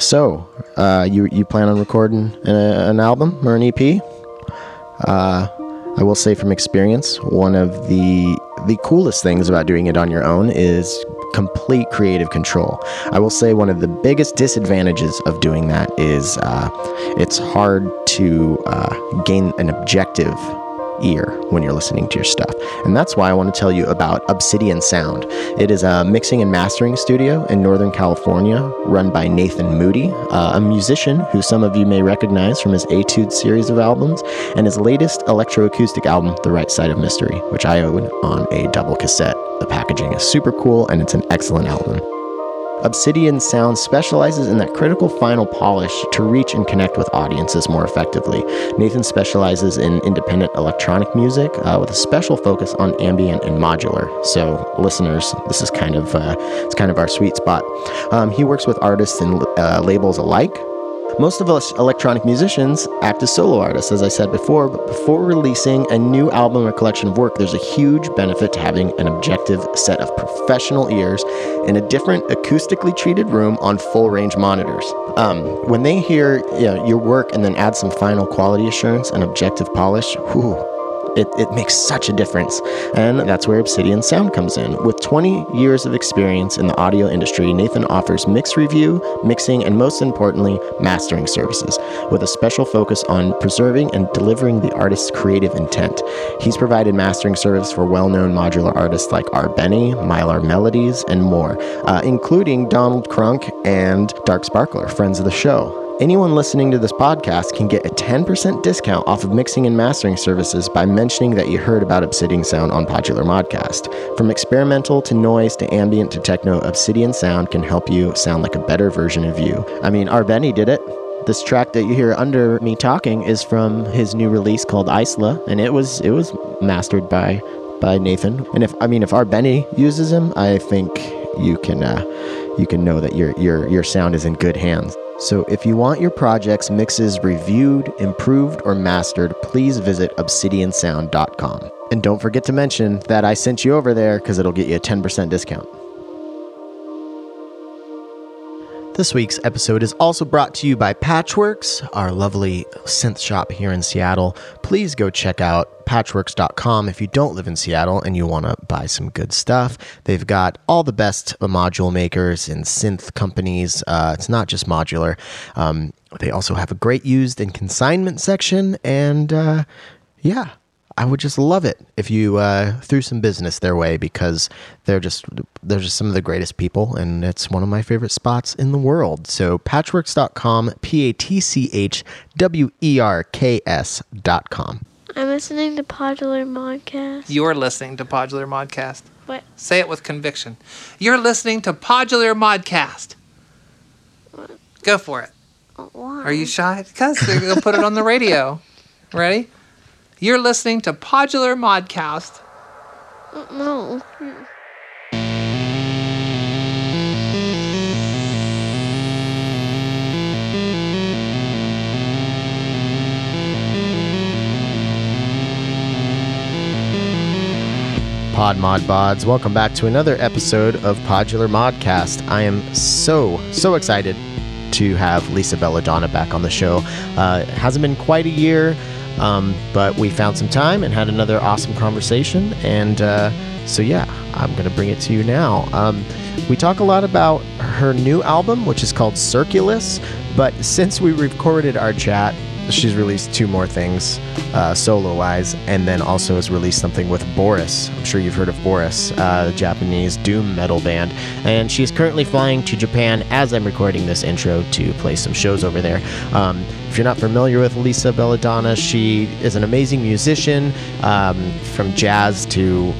So, uh, you you plan on recording a, an album or an EP? Uh, I will say from experience, one of the the coolest things about doing it on your own is complete creative control. I will say one of the biggest disadvantages of doing that is uh, it's hard to uh, gain an objective ear when you're listening to your stuff. And that's why I want to tell you about Obsidian Sound. It is a mixing and mastering studio in Northern California run by Nathan Moody, uh, a musician who some of you may recognize from his Etude series of albums and his latest electroacoustic album, The Right Side of Mystery, which I own on a double cassette. The packaging is super cool and it's an excellent album. Obsidian Sound specializes in that critical final polish to reach and connect with audiences more effectively. Nathan specializes in independent electronic music uh, with a special focus on ambient and modular. So, listeners, this is kind of uh, it's kind of our sweet spot. Um, he works with artists and uh, labels alike, most of us electronic musicians act as solo artists, as I said before, but before releasing a new album or collection of work, there's a huge benefit to having an objective set of professional ears in a different acoustically treated room on full range monitors. Um, when they hear you know, your work and then add some final quality assurance and objective polish, whew, it, it makes such a difference. And that's where Obsidian Sound comes in. With 20 years of experience in the audio industry, Nathan offers mix review, mixing, and most importantly, mastering services, with a special focus on preserving and delivering the artist's creative intent. He's provided mastering service for well known modular artists like R. Beny, Mylar Melodies, and more, uh, including Donald Crunk and Dark Sparkler, friends of the show. Anyone listening to this podcast can get a 10% discount off of mixing and mastering services by mentioning that you heard about Obsidian Sound on Podular Modcast. From experimental to noise to ambient to techno, Obsidian Sound can help you sound like a better version of you. I mean. Beny did it. This track that you hear under me talking is from his new release called Isla, and it was it was mastered by by Nathan. And if I mean if R. Beny uses him, I think you can uh, you can know that your your your sound is in good hands. So if you want your project's mixes reviewed, improved, or mastered, please visit obsidiansound.com. And don't forget to mention that I sent you over there because it'll get you a 10% discount. This week's episode is also brought to you by Patchwerks, our lovely synth shop here in Seattle. Please go check out patchwerks.com if you don't live in Seattle and you want to buy some good stuff. They've got all the best module makers and synth companies. Uh, it's not just modular. Um, they also have a great used and consignment section. And uh, yeah, I would just love it if you uh, threw some business their way because they're just they're just some of the greatest people, and it's one of my favorite spots in the world. So patchwerks.com, p a t c h w e r k s dot com. I'm listening to Podular Modcast. You're listening to Podular Modcast. What? Say it with conviction. You're listening to Podular Modcast. Go for it. Why? Are you shy? Because they'll put it on the radio. Ready? You're listening to Podular Modcast. No. Pod Mod Bods, welcome back to another episode of Podular Modcast. I am so, so excited to have Lisa Bella Donna back on the show. Uh, it hasn't been quite a year, um, but we found some time and had another awesome conversation. And uh, so, yeah, I'm going to bring it to you now. Um, we talk a lot about her new album, which is called Circulus, but since we recorded our chat, she's released two more things uh, solo wise, and then also has released something with Boris. I'm sure you've heard of Boris, uh, the Japanese doom metal band. And she's currently flying to Japan as I'm recording this intro to play some shows over there. Um, if you're not familiar with Lisa Bella Donna, she is an amazing musician um, from jazz to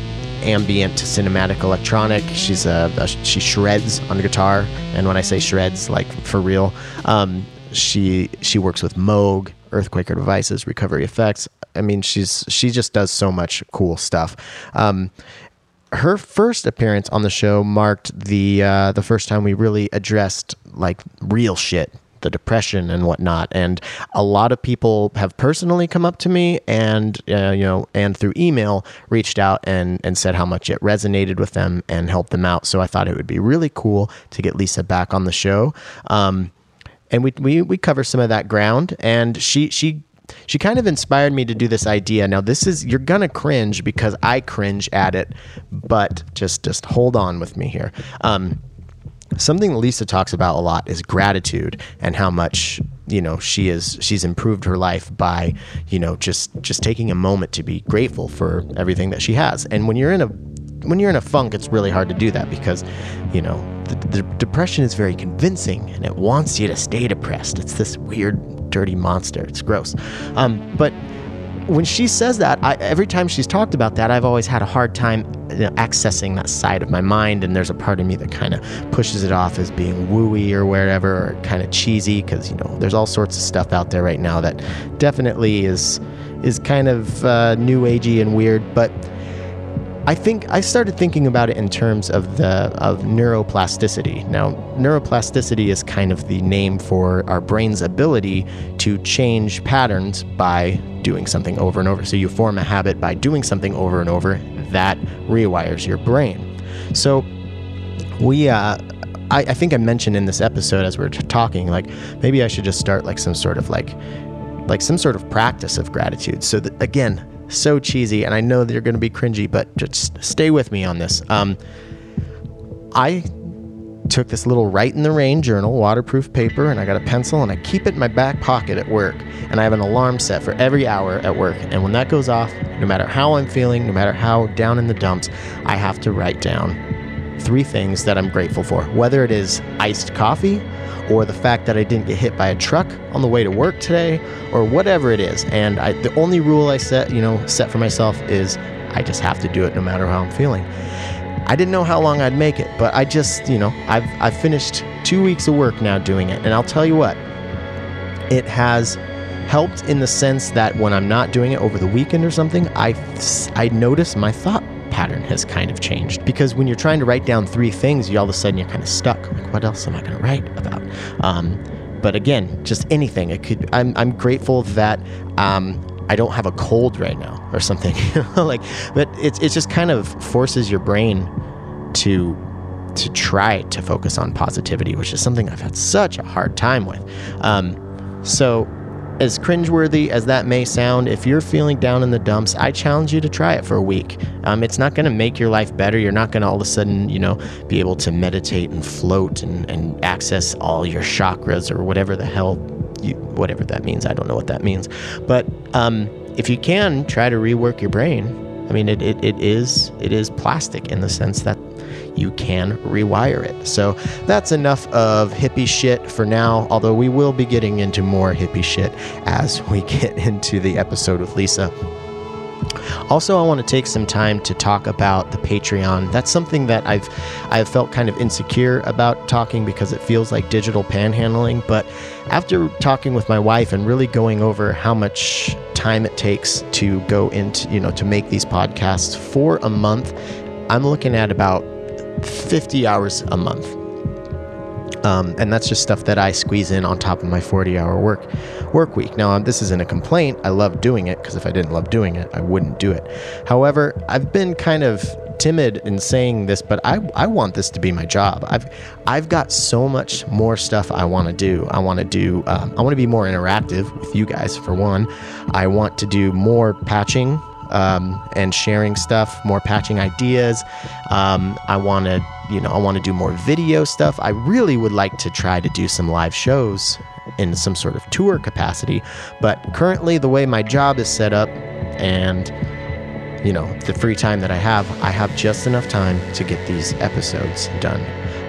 ambient to cinematic electronic. She's a, a she shreds on guitar, and when I say shreds, like for real, um, she she works with Moog, Earthquaker devices, Recovery Effects. I mean, she's she just does so much cool stuff. Um, her first appearance on the show marked the uh, the first time we really addressed like real shit the depression and whatnot and a lot of people have personally come up to me and uh, you know and through email reached out and and said how much it resonated with them and helped them out so i thought it would be really cool to get lisa back on the show um, and we, we we cover some of that ground. And she she she kind of inspired me to do this idea. Now this is you're gonna cringe because I cringe at it, but just just hold on with me here. Um, something Lisa talks about a lot is gratitude and how much you know she is she's improved her life by you know just just taking a moment to be grateful for everything that she has. And when you're in a when you're in a funk, it's really hard to do that because, you know, the, the depression is very convincing and it wants you to stay depressed. It's this weird, dirty monster. It's gross. Um, but when she says that, I, every time she's talked about that, I've always had a hard time you know, accessing that side of my mind. And there's a part of me that kind of pushes it off as being wooey or whatever, or kind of cheesy, because you know there's all sorts of stuff out there right now that definitely is is kind of uh, new agey and weird. But I think I started thinking about it in terms of the of neuroplasticity. Now, neuroplasticity is kind of the name for our brain's ability to change patterns by doing something over and over. So you form a habit by doing something over and over that rewires your brain. So we uh, I, I think I mentioned in this episode as we are talking, like maybe I should just start like some sort of like like some sort of practice of gratitude. So that again, so cheesy, and I know that you're going to be cringy, but just stay with me on this. Um, I took this little Write in the Rain journal, waterproof paper, and I got a pencil, and I keep it in my back pocket at work. And I have an alarm set for every hour at work. And when that goes off, no matter how I'm feeling, no matter how down in the dumps, I have to write down three things that I'm grateful for. Whether it is iced coffee, or the fact that I didn't get hit by a truck on the way to work today, or whatever it is. And I, the only rule I set, you know, set for myself is I just have to do it no matter how I'm feeling. I didn't know how long I'd make it, but I just, you know, I've I've finished two weeks of work now doing it, and I'll tell you what, it has helped in the sense that when I'm not doing it over the weekend or something, I I notice my thought pattern has kind of changed because when you're trying to write down three things, you all of a sudden you're kind of stuck. Like, what else am I going to write about? Um, but again, just anything. It could. I'm I'm grateful that um, I don't have a cold right now or something. like, but it's it's just kind of forces your brain to to try to focus on positivity, which is something I've had such a hard time with. Um, so as cringeworthy as that may sound, if you're feeling down in the dumps, I challenge you to try it for a week. Um, it's not going to make your life better. You're not going to all of a sudden, you know, be able to meditate and float and, and access all your chakras or whatever the hell, you, whatever that means. I don't know what that means. But um, if you can, try to rework your brain. I mean, it, it, it is it is plastic in the sense that you can rewire it. So that's enough of hippie shit for now, although we will be getting into more hippie shit as we get into the episode with Lisa. Also, I want to take some time to talk about the Patreon. That's something that I've I've felt kind of insecure about talking because it feels like digital panhandling, but after talking with my wife and really going over how much time it takes to go into, you know, to make these podcasts for a month, I'm looking at about 50 hours a month. Um, and that's just stuff that I squeeze in on top of my 40 hour work work week. Now, this isn't a complaint. I love doing it because if I didn't love doing it, I wouldn't do it. However, I've been kind of timid in saying this, but I, I want this to be my job. I've I've got so much more stuff I want to do. I want to do um, I want to be more interactive with you guys for one. I want to do more patching um, and sharing stuff, more patching ideas. Um, I want to, you know, I want to do more video stuff. I really would like to try to do some live shows in some sort of tour capacity. But currently, the way my job is set up and you know the free time that I have, I have just enough time to get these episodes done.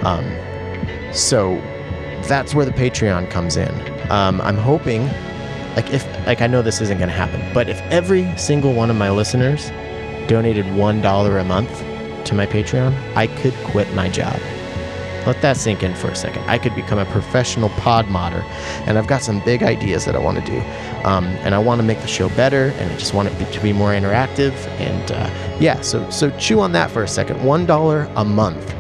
Um, so that's where the Patreon comes in. Um, I'm hoping like if like I know this isn't going to happen, but if every single one of my listeners donated $1 a month to my Patreon, I could quit my job. Let that sink in for a second. I could become a professional pod modder, and I've got some big ideas that I want to do. Um, and I want to make the show better, and I just want it to be more interactive. And uh, yeah, so so chew on that for a second. One dollar a month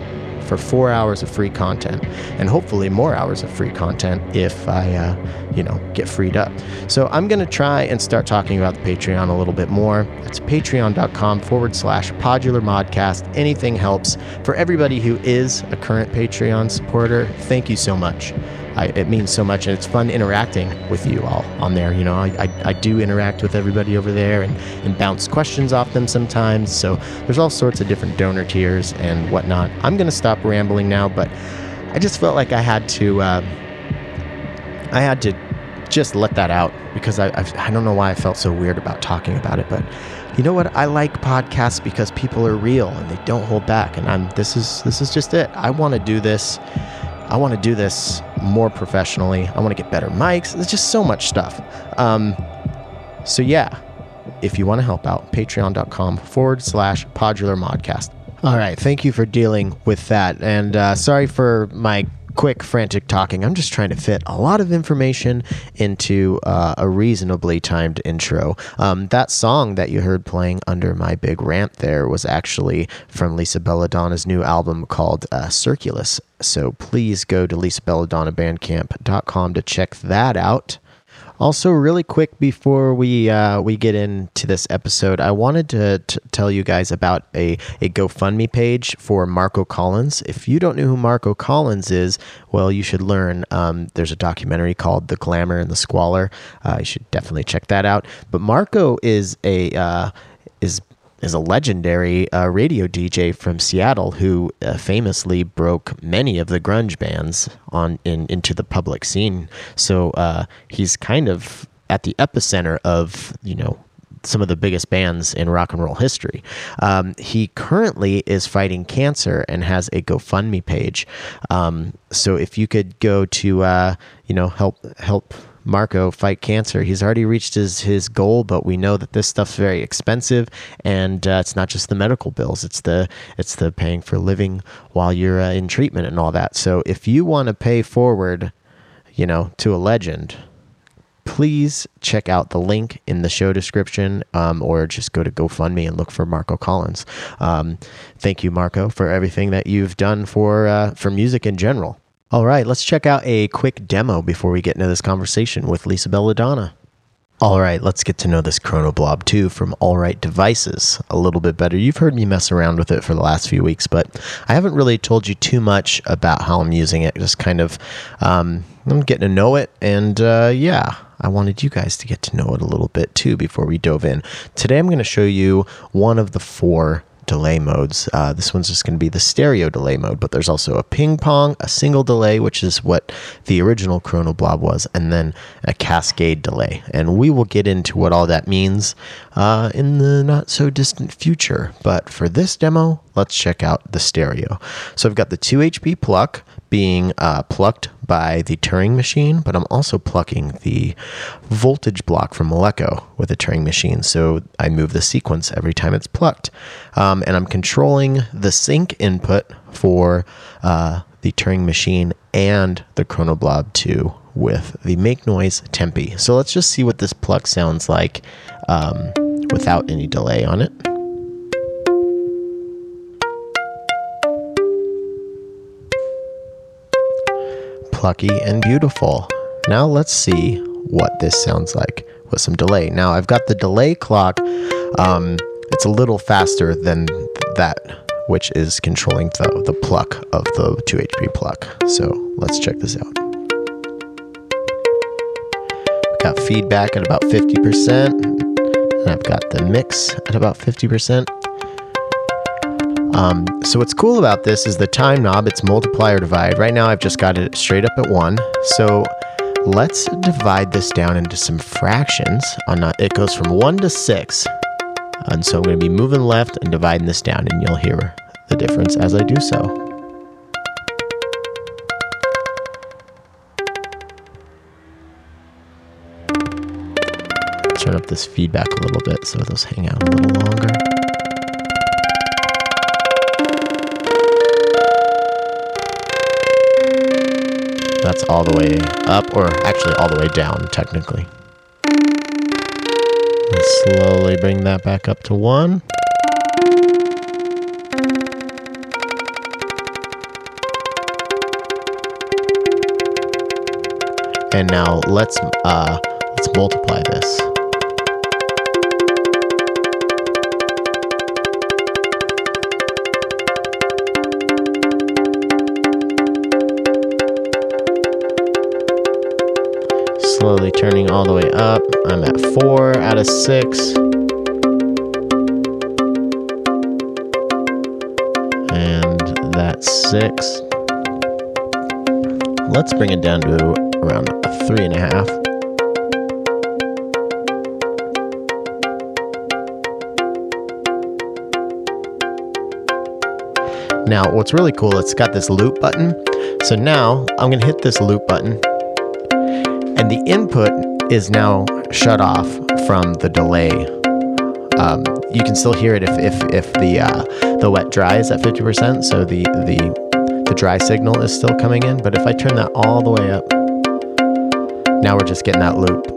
for four hours of free content, and hopefully more hours of free content if I, uh, you know, get freed up. So I'm going to try and start talking about the Patreon a little bit more. It's patreon.com forward slash podular modcast. Anything helps. For everybody who is a current Patreon supporter, thank you so much. I, it means so much, and it's fun interacting with you all on there. You know, I, I, I do interact with everybody over there and, and bounce questions off them sometimes. So there's all sorts of different donor tiers and whatnot. I'm going to stop rambling now, but I just felt like I had to. Uh, I had to just let that out because I, I've, I don't know why I felt so weird about talking about it, but you know what? I like podcasts because people are real and they don't hold back. And I'm this is this is just it. I want to do this. I want to do this more professionally. I want to get better mics. There's just so much stuff. Um, so yeah, if you want to help out, patreon.com forward slash podular modcast. All right, thank you for dealing with that, and uh, sorry for my quick, frantic talking. I'm just trying to fit a lot of information into uh, a reasonably timed intro. Um, that song that you heard playing under my big rant there was actually from Lisa Bella Donna's new album called uh, Circulus. So please go to lisabelladonnabandcamp.com to check that out. Also, really quick before we uh, we get into this episode, I wanted to t- tell you guys about a, a GoFundMe page for Marco Collins. If you don't know who Marco Collins is, well, you should learn. Um, there's a documentary called "The Glamour and the Squalor." Uh, you should definitely check that out. But Marco is a uh, is is a legendary uh, radio DJ from Seattle who uh, famously broke many of the grunge bands on in into the public scene. So uh, he's kind of at the epicenter of you know some of the biggest bands in rock and roll history. Um, he currently is fighting cancer and has a GoFundMe page. Um, so if you could go to uh, you know help help Marco fight cancer. He's already reached his his goal, but we know that this stuff's very expensive, and uh, it's not just the medical bills; it's the it's the paying for living while you're uh, in treatment and all that. So if you want to pay forward, you know, to a legend, please check out the link in the show description um, or just go to GoFundMe and look for Marco Collins. Um, thank you, Marco, for everything that you've done for uh, for music in general. All right, let's check out a quick demo before we get into this conversation with Lisa Bella Donna. All right, let's get to know this Chronoblob 2 from Alright Devices a little bit better. You've heard me mess around with it for the last few weeks, but I haven't really told you too much about how I'm using it. Just kind of, um, I'm getting to know it, and uh, yeah, I wanted you guys to get to know it a little bit too before we dove in. Today, I'm going to show you one of the four delay modes. Uh, this one's just going to be the stereo delay mode, but there's also a ping pong, a single delay, which is what the original Chronoblob was, and then a cascade delay. And we will get into what all that means uh, in the not so distant future. But for this demo, let's check out the stereo. So I've got the 2HP pluck being uh, plucked by the Turing machine, but I'm also plucking the voltage block from Malekko with a Turing machine. So I move the sequence every time it's plucked. Um, and I'm controlling the sync input for uh, the Turing machine and the Chronoblob 2 with the Make Noise Tempi. So let's just see what this pluck sounds like um, without any delay on it. Plucky and beautiful. Now let's see what this sounds like with some delay. Now I've got the delay clock. Um, it's a little faster than that, which is controlling the, the pluck of the 2HP pluck. So let's check this out. Got feedback at about 50%, and I've got the mix at about 50%. Um, so what's cool about this is the time knob, it's multiply or divide. Right now I've just got it straight up at one. So let's divide this down into some fractions. On a, it goes from one to six. And so I'm going to be moving left and dividing this down and you'll hear the difference as I do so. Turn up this feedback a little bit so those hang out a little longer. That's all the way up, or actually all the way down, technically. Let's slowly bring that back up to one. And now let's uh, let's multiply this. Slowly turning all the way up. I'm at four out of six. And that's six. Let's bring it down to around three and a half. Now, what's really cool, it's got this loop button. So now I'm going to hit this loop button, and the input is now shut off from the delay. Um, you can still hear it if, if, if the uh, the wet dry is at 50%, so the, the the dry signal is still coming in. But if I turn that all the way up, now we're just getting that loop.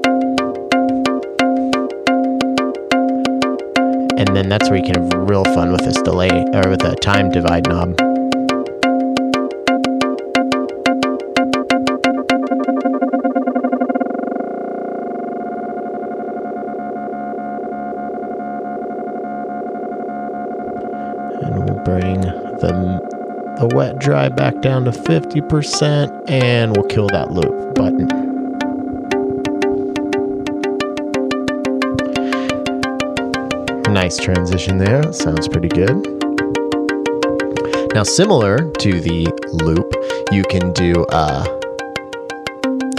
And then that's where you can have real fun with this delay or with a time divide knob. Dry back down to 50% and we'll kill that loop button. Nice transition there. Sounds pretty good. Now, similar to the loop, you can do uh,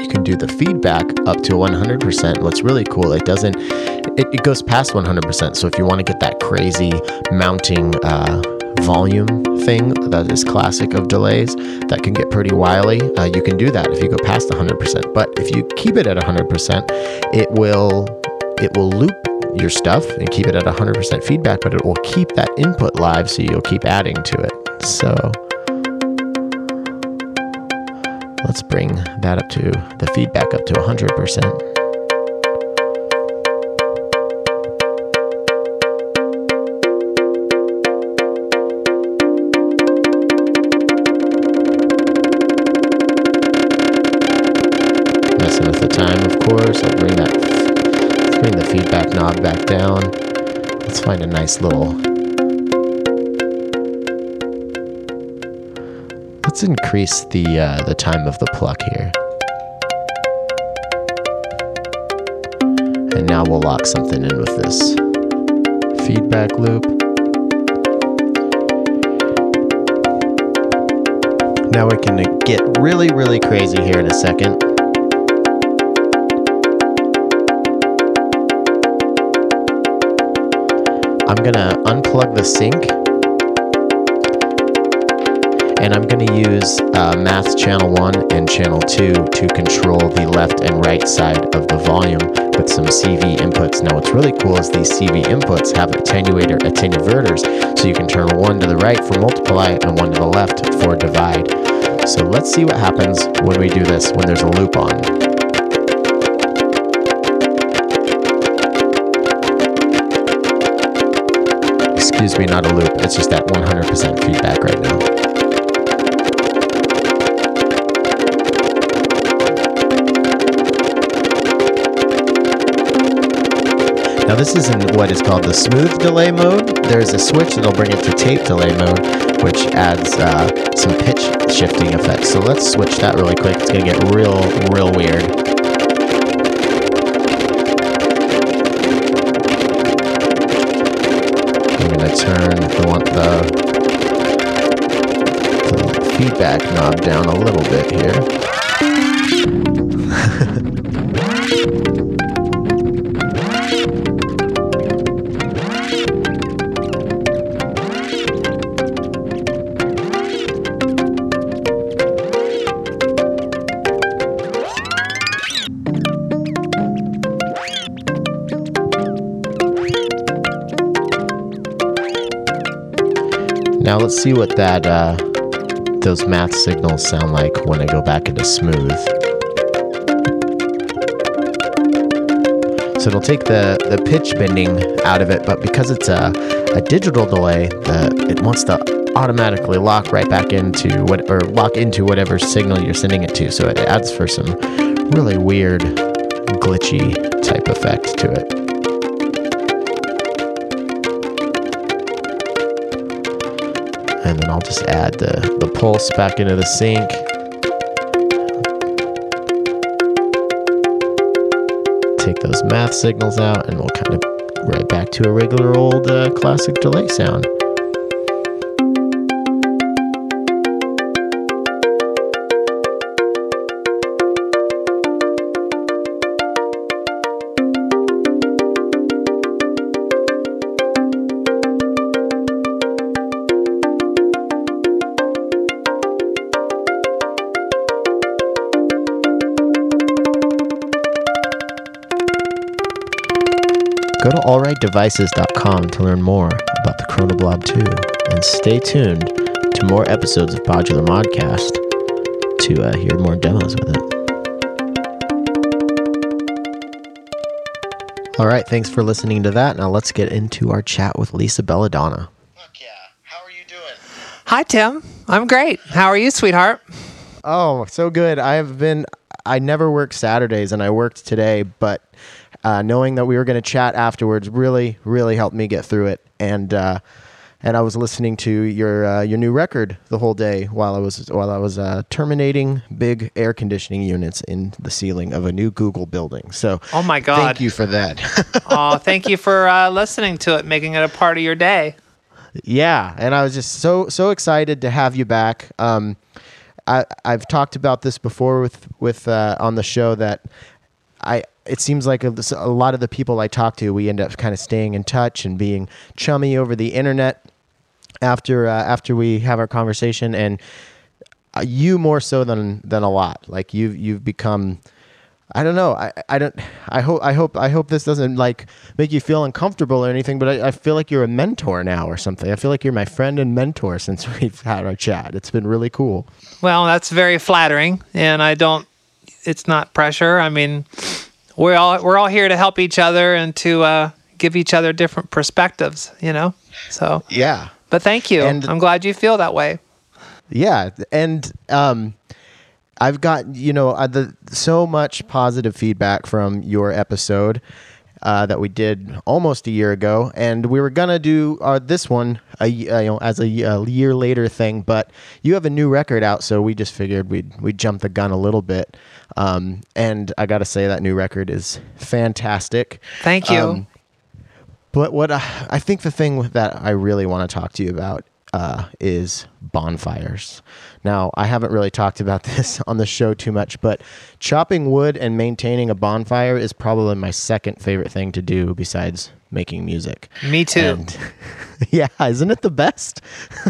you can do the feedback up to 100%. What's really cool, it doesn't it, it goes past 100%. So if you want to get that crazy mounting uh, volume thing that is classic of delays that can get pretty wily, uh, you can do that if you go past 100%. But if you keep it at 100%, it will it will loop your stuff and keep it at 100% feedback, but it will keep that input live, so you'll keep adding to it. So let's bring that up to the feedback up to 100%. Time, of course. I'll bring that, bring the feedback knob back down. Let's find a nice little. Let's increase the uh, the time of the pluck here. And now we'll lock something in with this feedback loop. Now we can get really, really crazy here in a second. I'm gonna unplug the sync and I'm going to use uh, Math Channel 1 and Channel 2 to control the left and right side of the volume with some CV inputs. Now, what's really cool is these CV inputs have attenuator attenuverters, so you can turn one to the right for multiply and one to the left for divide. So let's see what happens when we do this when there's a loop on. Excuse me, not a loop. It's just that 100% feedback right now. Now this is in what is called the smooth delay mode. There's a switch that'll bring it to tape delay mode, which adds uh, some pitch shifting effects. So let's switch that really quick. It's gonna get real, real weird. I'm gonna turn the one the, the feedback knob down a little bit here. let's see what that uh, those math signals sound like when I go back into smooth. So it'll take the, the pitch bending out of it, but because it's a, a digital delay, the, it wants to automatically lock right back into what or lock into whatever signal you're sending it to. So it adds for some really weird, glitchy type effect to it. And then I'll just add the, the pulse back into the sync. take those math signals out, and we'll kind of right back to a regular old uh, classic delay sound. Go to alrightdevices.com to learn more about the Chronoblob 2 and stay tuned to more episodes of Podular Modcast to uh, hear more demos with it. All right, thanks for listening to that. Now let's get into our chat with Lisa Bella Donna. Fuck yeah. How are you doing? Hi, Tim. I'm great. How are you, sweetheart? Oh, so good. I have been. I never work Saturdays, and I worked today, but uh, knowing that we were going to chat afterwards really, really helped me get through it. And uh, and I was listening to your uh, your new record the whole day while I was while I was uh, terminating big air conditioning units in the ceiling of a new Google building. So, Oh my God. thank you for that. oh, thank you for uh, listening to it, making it a part of your day. Yeah, and I was just so so excited to have you back. Um, I I've talked about this before with with uh, on the show that I it seems like a, lot of the people I talk to we end up kind of staying in touch and being chummy over the internet after uh, after we have our conversation and uh, you more so than than a lot like you've you've become I don't know. I, I don't. I hope. I hope. I hope this doesn't like make you feel uncomfortable or anything. But I, I feel like you're a mentor now or something. I feel like you're my friend and mentor since we've had our chat. It's been really cool. Well, that's very flattering, and I don't. It's not pressure. I mean, we're all we're all here to help each other and to uh, give each other different perspectives. You know. So, Yeah. but thank you. And- I'm glad you feel that way. Yeah, and um, I've got you know uh, the so much positive feedback from your episode uh, that we did almost a year ago, and we were gonna do uh, this one a, uh, you know as a year later thing, but you have a new record out, so we just figured we'd we'd jump the gun a little bit. Um, and I gotta say that new record is fantastic. Thank you. Um, But what I, I think the thing that I really want to talk to you about uh, is bonfires. Now, I haven't really talked about this on the show too much, but chopping wood and maintaining a bonfire is probably my second favorite thing to do besides making music. Me too. And yeah, isn't it the best?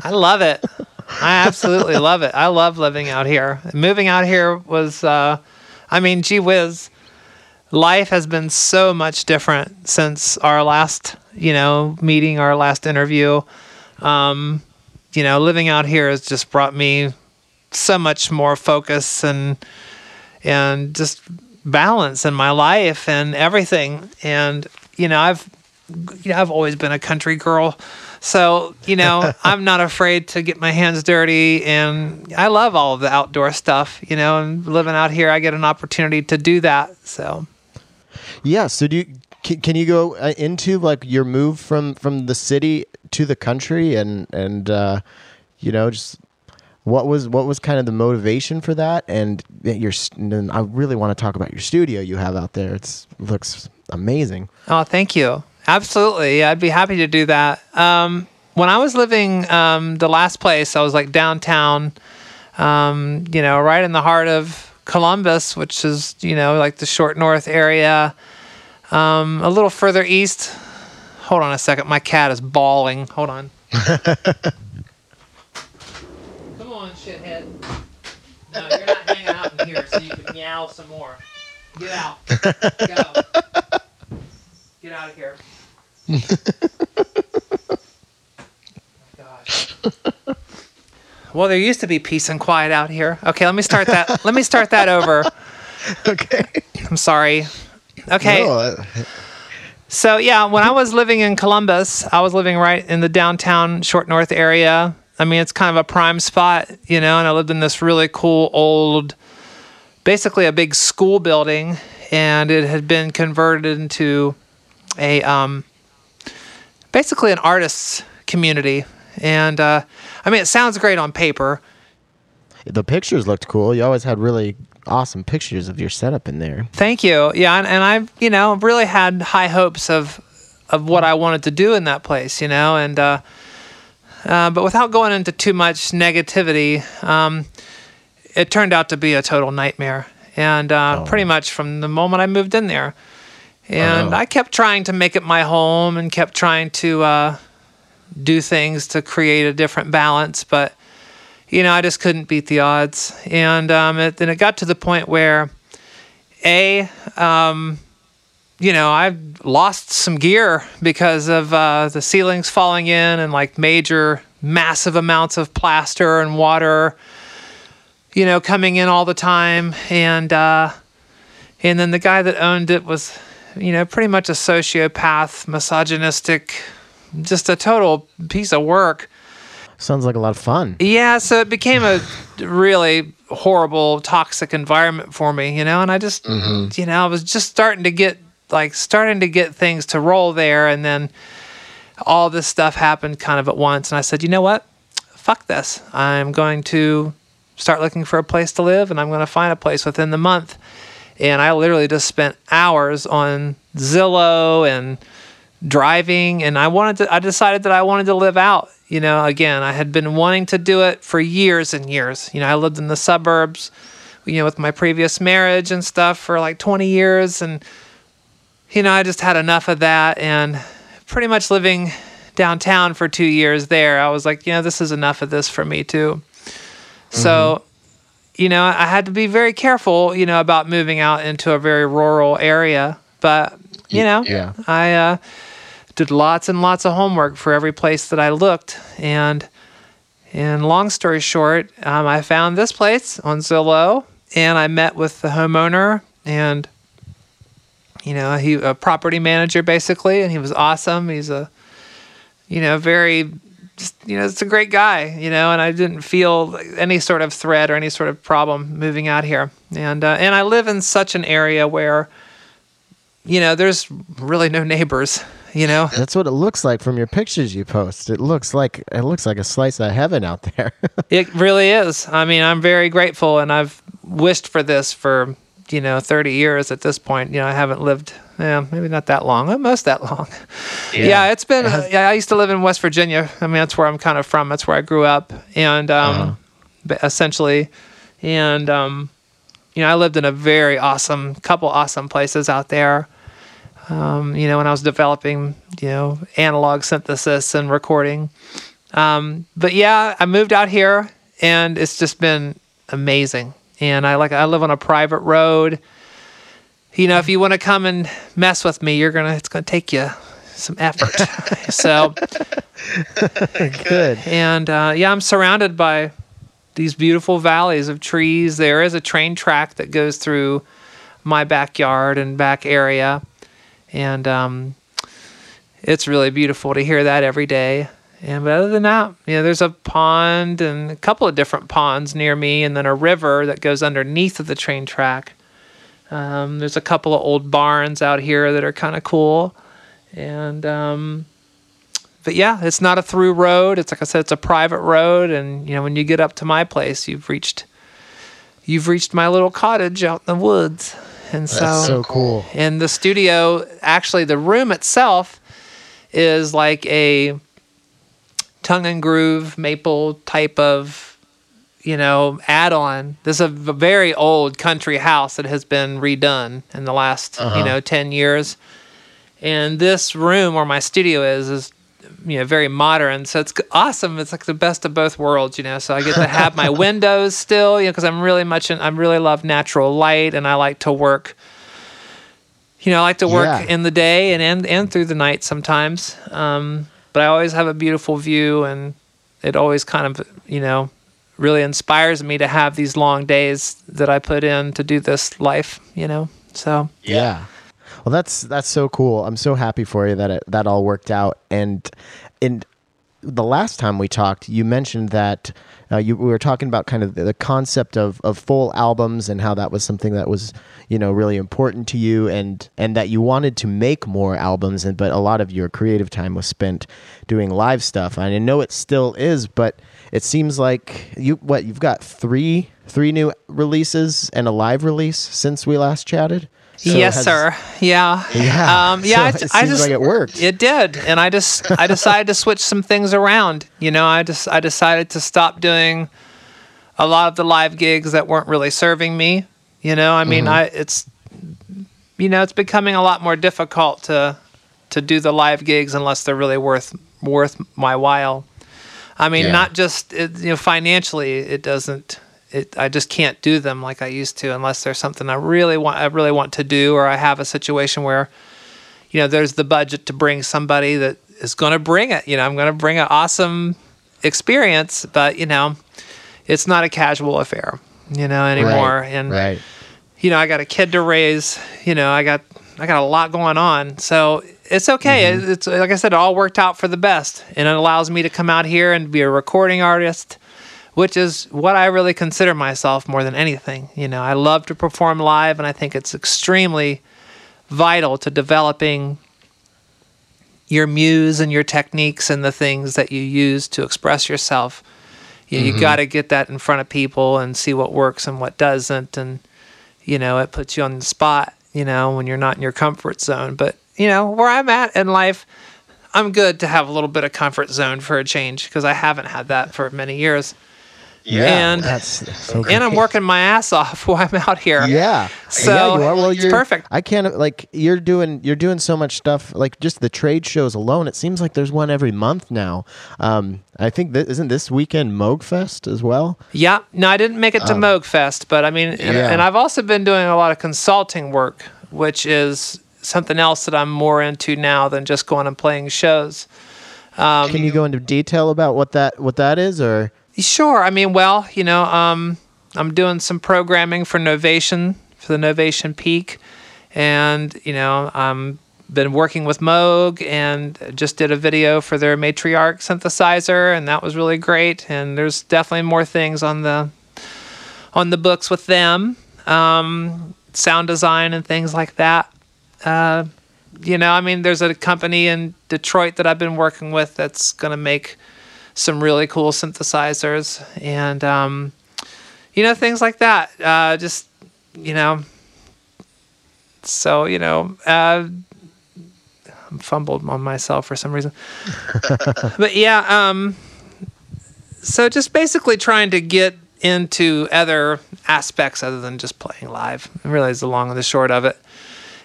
I love it. I absolutely love it. I love living out here. Moving out here was, uh, I mean, gee whiz, life has been so much different since our last, you know, meeting, our last interview. Um, you know, living out here has just brought me so much more focus and and just balance in my life and everything. And you know, I've you know, I've always been a country girl. So, you know, I'm not afraid to get my hands dirty and I love all of the outdoor stuff, you know, and living out here I get an opportunity to do that. So, Yeah. So do you can, can you go uh, into like your move from from the city to the country and and uh, you know just what was what was kind of the motivation for that and your and I really want to talk about your studio you have out there. It's looks amazing. oh, thank you. Absolutely. I'd be happy to do that. Um, when I was living um, the last place, I was like downtown, um, you know, right in the heart of Columbus, which is, you know, like the short north area. Um, a little further east. Hold on a second. My cat is bawling. Hold on. Come on, shithead. No, you're not hanging out in here so you can meow some more. Get out. Go. Get out of here. Well, there used to be peace and quiet out here. Okay, let me start that. let me start that over. Okay. I'm sorry. Okay. No, uh, So yeah, when I was living in Columbus, I was living right in the downtown Short North area. I mean, it's kind of a prime spot, you know, and I lived in this really cool old basically a big school building and it had been converted into a um basically an artists community. And uh I mean, it sounds great on paper. the pictures looked cool. You always had really awesome pictures of your setup in there. Thank you. Yeah, and, and I've you know really had high hopes of of what I wanted to do in that place. You know, and uh, uh, but without going into too much negativity, um, it turned out to be a total nightmare. And uh, Oh. pretty much from the moment I moved in there, and no. I kept trying to make it my home and kept trying to uh, do things to create a different balance, but you know I just couldn't beat the odds. And um, it, then it got to the point where a um, you know i lost some gear because of uh, the ceilings falling in and like major massive amounts of plaster and water you know coming in all the time and uh, and then the guy that owned it was you know pretty much a sociopath misogynistic just a total piece of work. Sounds like a lot of fun. yeah, so it became a really horrible, toxic environment for me, you know, and I just, mm-hmm. you know, I was just starting to get like starting to get things to roll there, and then all this stuff happened kind of at once, and I said, you know what, fuck this, I'm going to start looking for a place to live, and I'm going to find a place within the month, and I literally just spent hours on Zillow and driving and I wanted to I decided that I wanted to live out. You know, again, I had been wanting to do it for years and years. You know, I lived in the suburbs, you know, with my previous marriage and stuff for like 20 years and you know, I just had enough of that and pretty much living downtown for 2 years there. I was like, you know, this is enough of this for me too. So, mm-hmm. You know, I had to be very careful, you know, about moving out into a very rural area, but you know, yeah. I uh, did lots and lots of homework for every place that I looked, and and long story short, um, I found this place on Zillow, and I met with the homeowner, and you know, he a property manager basically, and he was awesome. He's a you know very just you know it's a great guy you know and i didn't feel any sort of threat or any sort of problem moving out here and uh, and i live in such an area where you know there's really no neighbors you know That's what it looks like from your pictures you post. It looks like it looks like a slice of heaven out there. it really is i mean i'm very grateful and i've wished for this for you know 30 years at this point you know i haven't lived yeah maybe not that long almost that long. Yeah, it's been yeah. i used to live in west virginia. I mean that's where i'm kind of from. That's where i grew up. And um ba- essentially and um you know i lived in a very awesome couple awesome places out there. Um, you know when i was developing you know analog synthesis and recording. Um, but yeah, I moved out here and it's just been amazing. And I like I live on a private road. You know, if you want to come and mess with me, you're gonna it's gonna take you some effort. so Good. and uh, yeah, I'm surrounded by these beautiful valleys of trees. There is a train track that goes through my backyard and back area, and um, it's really beautiful to hear that every day. And but other than that, you know, there's a pond and a couple of different ponds near me, and then a river that goes underneath of the train track. Um, there's a couple of old barns out here that are kind of cool, and um, but yeah, it's not a through road. It's like I said, it's a private road, and you know, when you get up to my place, you've reached you've reached my little cottage out in the woods, and so, That's so cool. and the studio, actually, the room itself is like a tongue and groove maple type of you know add-on. This is a very old country house that has been redone in the last you know 10 years. And this room where my studio is is you know very modern. So it's awesome. It's like the best of both worlds you know. So i get to have my windows still you know because i'm really much in, i really love natural light and i like to work you know i like to work Yeah. in the day and, and and through the night sometimes. Um, but i always have a beautiful view and it always kind of you know really inspires me to have these long days that i put in to do this life you know so Yeah. Well, that's that's so cool. I'm so happy for you that it, that all worked out. And and the last time we talked, you mentioned that uh, you we were talking about kind of the, the concept of, of full albums and how that was something that was you know really important to you and and that you wanted to make more albums and but a lot of your creative time was spent doing live stuff and I know it still is but it seems like you what you've got three three new releases and a live release since we last chatted. So yes, sir. Yeah. Yeah. Um, yeah. So I, it I seems just like it worked. It did, and I just I decided to switch some things around. You know, I just I decided to stop doing a lot of the live gigs that weren't really serving me. You know, I Mm-hmm. mean, I it's you know it's becoming a lot more difficult to to do the live gigs unless they're really worth worth my while. I mean, Yeah. not just it, you know financially, it doesn't. It, I just can't do them like I used to unless there's something I really want. I really want to do, or I have a situation where, you know, there's the budget to bring somebody that is going to bring it. You know, I'm going to bring an awesome experience, but you know, it's not a casual affair. You know anymore, Right, and right. you know, I got a kid to raise. You know, I got I got a lot going on, so it's okay. Mm-hmm. It's like I said, it all worked out for the best, and it allows me to come out here and be a recording artist, which is what I really consider myself more than anything. You know, I love to perform live, and I think it's extremely vital to developing your muse and your techniques and the things that you use to express yourself. You, you mm-hmm. got to get that in front of people and see what works and what doesn't. And, you know, it puts you on the spot, you know, when you're not in your comfort zone. But, you know, where I'm at in life, I'm good to have a little bit of comfort zone for a change because I haven't had that for many years. Yeah, And- that's so And I'm working my ass off while I'm out here. Yeah. So, yeah, you are. Well, it's you're perfect. I can't like you're doing you're doing so much stuff like just the trade shows alone. It seems like there's one every month now. Um, I think that isn't this weekend Moogfest as well. Yeah, no, I didn't make it to Moogfest, but I mean, and, Um, and I've also been doing a lot of consulting work, which is something else that I'm more into now than just going and playing shows. Um, Can you go into detail about what that what that is or? Sure. I mean, well, you know, um, I'm doing some programming for Novation for the Novation Peak, and you know, I'm been working with Moog and just did a video for their Matriarch synthesizer, and that was really great. And there's definitely more things on the on the books with them, um, sound design and things like that. Uh, you know, I mean, there's a company in Detroit that I've been working with that's going to make some really cool synthesizers and um, you know things like that. Uh, just you know, so you know, uh, I'm fumbled on myself for some reason. but yeah, um, so just basically trying to get into other aspects other than just playing live. I realize the long and the short of it,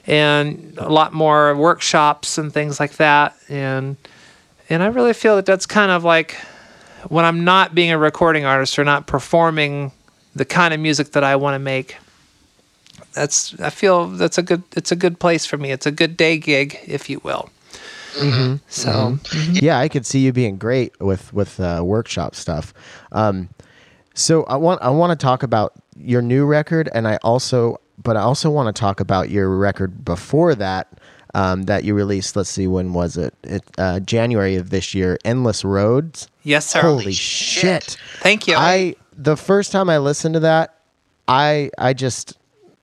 and a lot more workshops and things like that, and and I really feel that that's kind of like when I'm not being a recording artist or not performing the kind of music that I want to make. That's I feel that's a good it's a good place for me. It's a good day gig, if you will. So yeah, I could see you being great with with uh, workshop stuff. Um, so I want I want to talk about your new record, and I also, but I also want to talk about your record before that um, that you released. Let's see, when was it? It uh, January of this year. Endless Roads. yes, sir. Holy shit! Thank you. I the first time I listened to that, I I just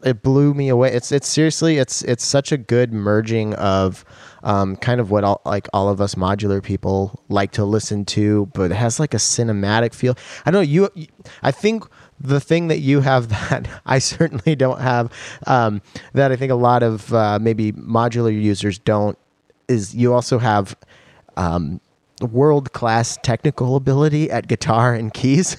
it blew me away. It's it's seriously it's it's such a good merging of um, kind of what all, like all of us modular people like to listen to, but it has like a cinematic feel. I don't know you. you- I think the thing that you have that I certainly don't have um, that I think a lot of uh, maybe modular users don't is you also have um, world class technical ability at guitar and keys.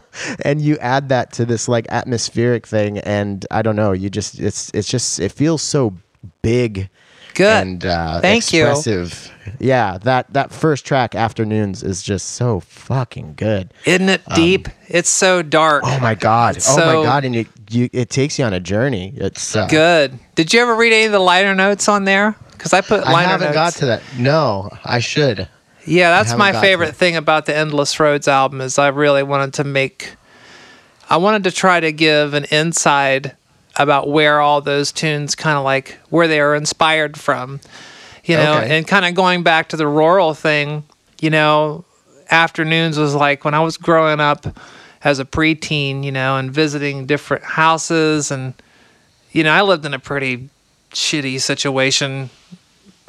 and you add that to this like atmospheric thing and I don't know, you just it's it's just it feels so big Good. and uh Thank you. Yeah, that that first track afternoons is just so fucking good. Isn't it deep? it's so dark. Um, Oh my god. oh So- my god and you, you it takes you on a journey. It's uh, Good. Did you ever read any of the liner notes on there? Because I put I liner haven't notes. got to that. No, I should. Yeah, that's my favorite thing about the Endless Roads album is I really wanted to make I wanted to try to give an inside about where all those tunes kind of like where they are inspired from. You know, Okay. and kind of going back to the rural thing, you know, afternoons was like when I was growing up as a preteen, you know, and visiting different houses and you know, I lived in a pretty shitty situation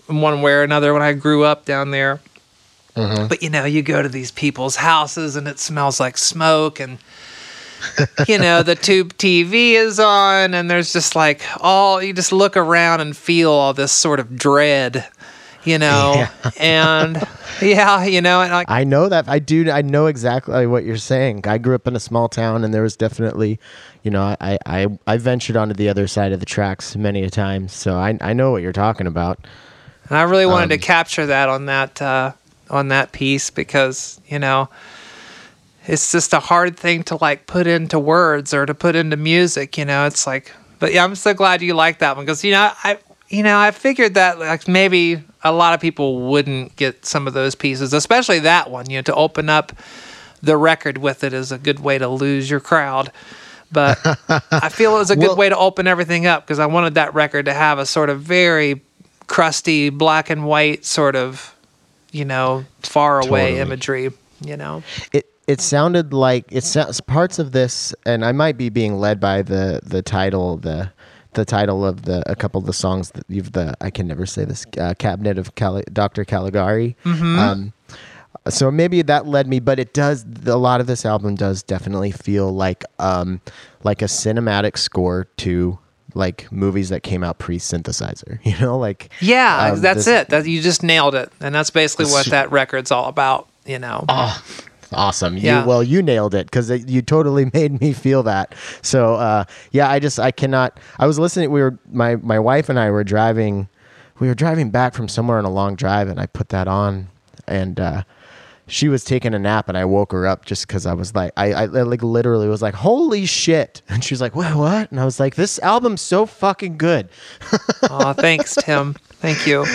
one way or another when I grew up down there. Mm-hmm. But you know, you go to these people's houses and it smells like smoke and you know, the tube TV is on, and there's just like all you just look around and feel all this sort of dread, you know, and yeah, you know, and like I know that I do. I know exactly what you're saying. I grew up in a small town, and there was definitely, you know, I I, I ventured onto the other side of the tracks many a time, so I I know what you're talking about. And I really wanted Um, to capture that on that uh, on that piece because you know it's just a hard thing to like put into words or to put into music. You know, it's like, but yeah, I'm so glad you like that one because you know I you know I figured that like maybe a lot of people wouldn't get some of those pieces, especially that one. You know, to open up the record with it is a good way to lose your crowd. But I feel it was a good Well- way to open everything up because I wanted that record to have a sort of very crusty black and white sort of, you know, far away Totally. imagery, you know. It it sounded like it sounds parts of this, and I might be being led by the the title the. The title of the a couple of the songs that you've the I can never say this uh, cabinet of Cali- Dr. Caligari. Um, so maybe that led me but it does a lot of this album does definitely feel like um like a cinematic score to like movies that came out pre-synthesizer you know like Yeah, um, that's this- it. That you just nailed it. And that's basically what that record's all about, you know. Awesome Yeah. you well you nailed it because you totally made me feel that so uh yeah i just i cannot i was listening we were my my wife and i were driving we were driving back from somewhere on a long drive and i put that on and uh she was taking a nap and I woke her up just because I was like, I, I like literally was like, holy shit. And she was like, what, what? And I was like, this album's so fucking good. oh, thanks, Tim. Thank you.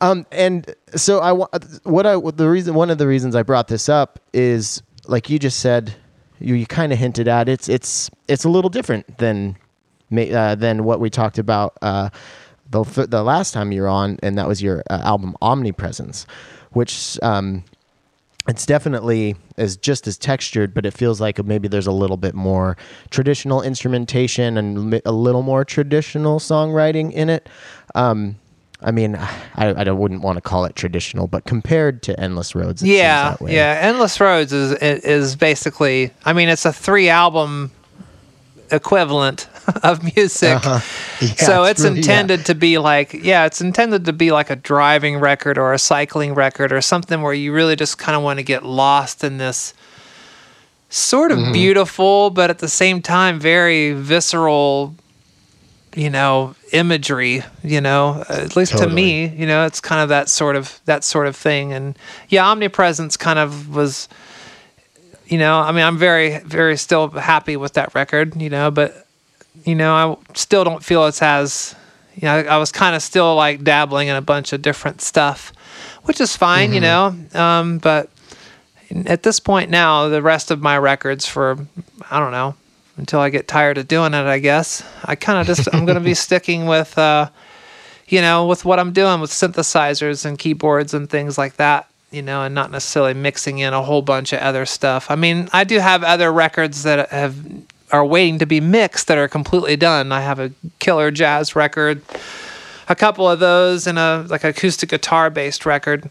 Um, and so I what I the reason one of the reasons I brought this up is like you just said, you, you kind of hinted at it's it's it's a little different than uh, than what we talked about uh, the the last time you were on, and that was your uh, album Omnipresence, which um, it's definitely is just as textured, but it feels like maybe there's a little bit more traditional instrumentation and a little more traditional songwriting in it. Um, I mean, I, I wouldn't want to call it traditional, but compared to Endless Roads, it Yeah, that way. yeah. Endless Roads is is basically. I mean, it's a three album equivalent of music. Uh-huh. Yeah, so it's, really- yeah. intended to be like, yeah, it's intended to be like a driving record or a cycling record or something where you really just kind of want to get lost in this sort of Mm-hmm. beautiful, but at the same time very visceral, you know, imagery. You know, at least to me, you know, it's kind of that sort of that sort of thing. And yeah, omnipresence kind of was. You know, I mean, I'm very, very still happy with that record. You know, but you know, I still don't feel it's as, you know, I was kind of still like dabbling in a bunch of different stuff, which is fine, you know. Um, but at this point now, the rest of my records for, I don't know, until I get tired of doing it, I guess, I kind of just, I'm going to be sticking with, uh, you know, with what I'm doing with synthesizers and keyboards and things like that, you know, and not necessarily mixing in a whole bunch of other stuff. I mean, I do have other records that have are waiting to be mixed that are completely done. I have a killer jazz record, a couple of those, and a like acoustic guitar based record.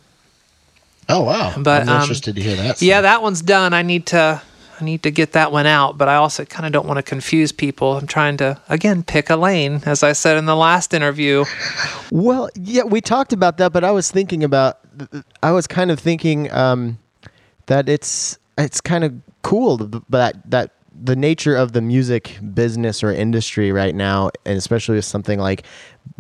Oh wow! But, I'm um, interested to hear that. Yeah, that one's done. I need to I need to get that one out, but I also kind of don't want to confuse people. I'm trying to again pick a lane, as I said in the last interview. Well, yeah, we talked about that, but I was thinking about, I was kind of thinking um, that it's it's kind of cool that that the nature of the music business or industry right now, and especially with something like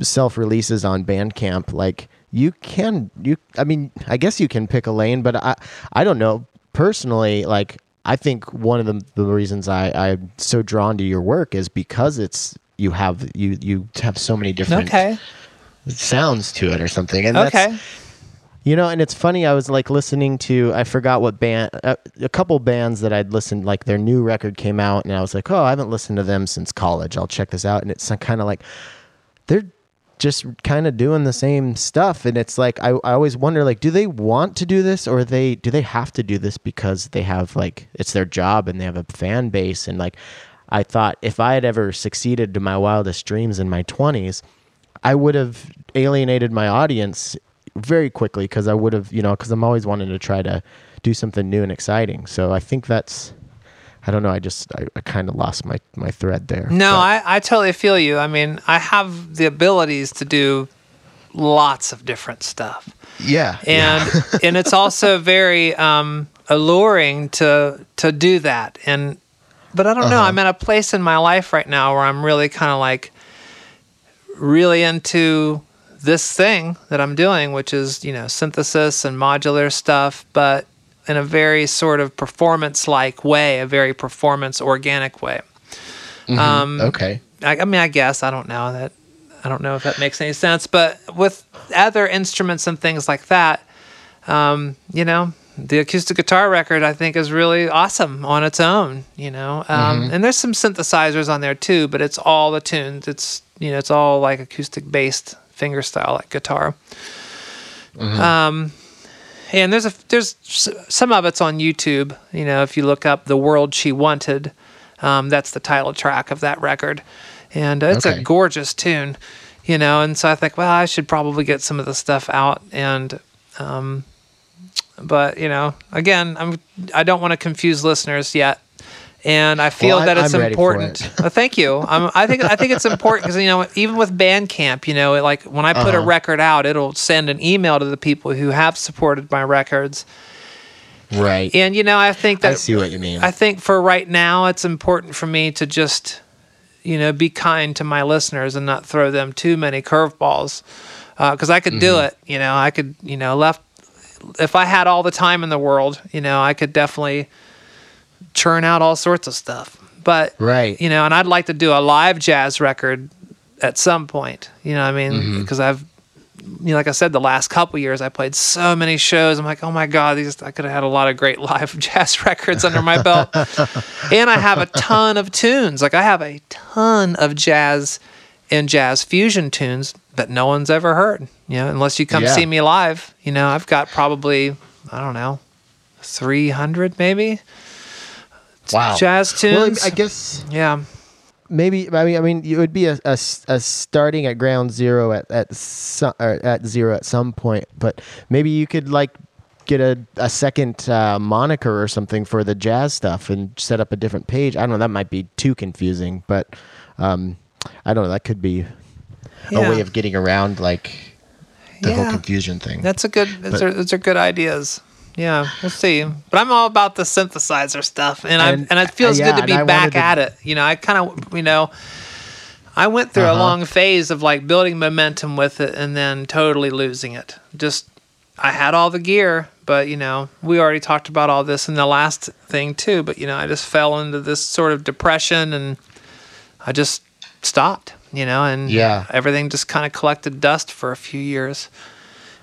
self releases on Bandcamp, like you can you, I mean, I guess you can pick a lane, but I I don't know personally, like. I think one of the, the reasons I, I'm so drawn to your work is because it's you have you you have so many different Okay. sounds to it or something. And Okay. you know, and it's funny. I was like listening to, I forgot what band, uh, a couple bands that I'd listened, like their new record came out, and I was like, oh, I haven't listened to them since college. I'll check this out. And it's kind of like, they're just kind of doing the same stuff. And it's like, I, I always wonder, like, do they want to do this or they, do they have to do this because they have like, it's their job and they have a fan base? And like, I thought if I had ever succeeded to my wildest dreams in my 20s, I would have alienated my audience very quickly because I would have, you know, because I'm always wanting to try to do something new and exciting. So I think that's, I don't know. I just I, I kind of lost my my thread there. No, But- I, I totally feel you. I mean, I have the abilities to do lots of different stuff. yeah, and and it's also very um, alluring to to do that. And but I don't know. Uh-huh. I'm at a place in my life right now where I'm really kind of like really into this thing that I'm doing, which is you know synthesis and modular stuff, but in a very sort of performance like way, a very performance organic way. Um, okay. I, I mean, I guess I don't know that. I don't know if that makes any sense, but with other instruments and things like that, um, you know, the acoustic guitar record I think is really awesome on its own. You know, um, and there's some synthesizers on there too, but it's all the tunes. It's you know, it's all like acoustic based fingerstyle like guitar. Um, and there's a there's some of it's on YouTube. You know, if you look up "The World She Wanted," um, that's the title track of that record, and uh, it's Okay. a gorgeous tune. You know, and so I think, well, I should probably get some of the stuff out, and um, but you know, again, I'm I don't want to confuse listeners yet. And I feel Well, I- that it's I'm important. it. Well, thank you. I'm, I think I think it's important because you know even with Bandcamp, you know, like when I put a Uh-huh. record out, it'll send an email to the people who have supported my records. Right. And you know, I think that I see what you mean. I think for right now, it's important for me to just, you know, be kind to my listeners and not throw them too many curveballs. Because I could do Mm-hmm. it, you know, I could, you know, left. If I had all the time in the world, you know, I could definitely churn out all sorts of stuff. But Right. you know, and I'd like to do a live jazz record at some point. You know, I mean, Mm-hmm. because I've you know, like I said, the last couple years I played so many shows. I'm like, oh my god, these I could have had a lot of great live jazz records under my belt. and I have a ton of tunes. Like I have a ton of jazz and jazz fusion tunes that no one's ever heard. You know, unless you come Yeah. see me live. You know, I've got probably I don't know, 300 maybe wow. jazz tunes. Well. I guess yeah. maybe I mean I mean it would be a a starting at ground zero at at some, at zero at some point, but maybe you could like get a, a second uh, moniker or something for the jazz stuff and set up a different page. I don't know. That might be too confusing, but um, I don't know. That could be Yeah. a way of getting around like the whole confusion thing. That's a good. Those, But- are, those are good ideas. Yeah, we'll see. But I'm all about the synthesizer stuff, and I And- and it feels uh, good to be back to- at it. You know, I kind of you know, I went through a Uh-huh. long phase of like building momentum with it, and then totally losing it. Just I had all the gear, but you know, we already talked about all this in the last thing too. But you know, I just fell into this sort of depression, and I just stopped. You know, and Yeah. everything just kind of collected dust for a few years.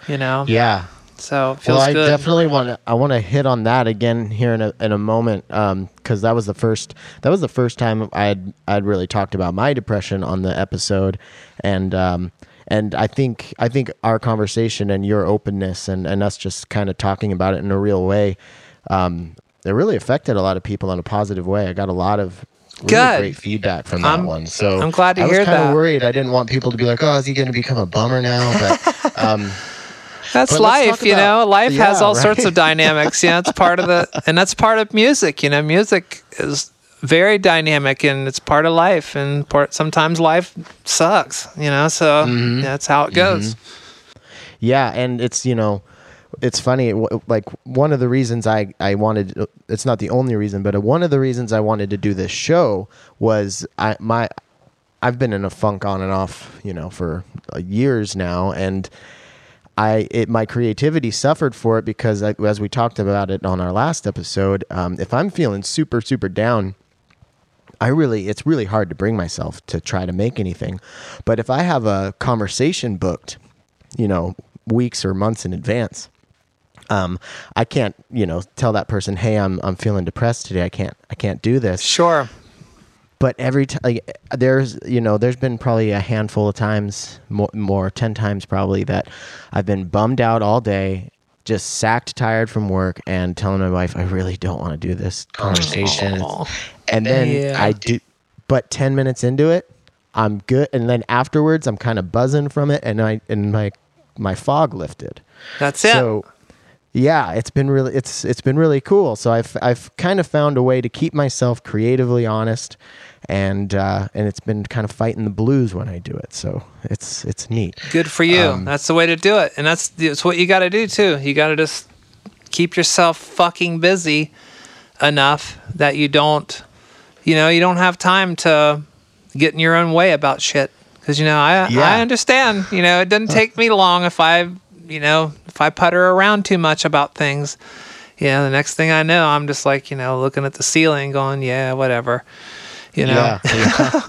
You know, yeah. So feels well, I good. definitely want to. I want to hit on that again here in a in a moment, because that was the first. That was the first time I'd I'd really talked about my depression on the episode, and um, and I think I think our conversation and your openness and and us just kind of talking about it in a real way, um, it really affected a lot of people in a positive way. I got a lot of. Really Good. great feedback from that I'm- one. So I'm glad to I was kind of worried. I didn't want people to be like, "Oh, is he going to become a bummer now?" But um, That's But life, you about- know. Life has Yeah, all sorts of dynamics. You know, it's part of the, and that's part of music. You know, music is very dynamic, and it's part of life. And part sometimes life sucks. You know, so Mm-hmm. that's how it goes. Yeah, and it's you know, it's funny. Like one of the reasons I I wanted it's not the only reason, but one of the reasons I wanted to do this show was I my I've been in a funk on and off, you know, for years now, and I it my creativity suffered for it because I, as we talked about it on our last episode, um, if I'm feeling super super down. I really, it's really hard to bring myself to try to make anything. But if I have a conversation booked, you know, weeks or months in advance, um, I can't, you know, tell that person, hey, I'm, I'm feeling depressed today. I can't, I can't do this. Sure. But every time, like, there's, you know, there's been probably a handful of times, more, more, 10 times probably, that I've been bummed out all day, just sacked, tired from work, and telling my wife, I really don't want to do this oh, conversation. Aw. And then Yeah. I do, but 10 minutes into it, I'm good. And then afterwards, I'm kind of buzzing from it, and I, and my, my fog lifted. That's it. So, yeah, it's been really it's it's been really cool. So I've I've kind of found a way to keep myself creatively honest, and uh, and it's been kind of fighting the blues when I do it. So it's it's neat. Good for you. Um, that's the way to do it, and that's that's what you got to do too. You got to just keep yourself fucking busy enough that you don't, you know, you don't have time to get in your own way about shit. Because you know, I Yeah. I understand. You know, it doesn't take me long if I, you know, if I putter around too much about things. Yeah, the next thing I know, I'm just like, you know, looking at the ceiling, going, yeah, whatever. You know. Yeah. yeah.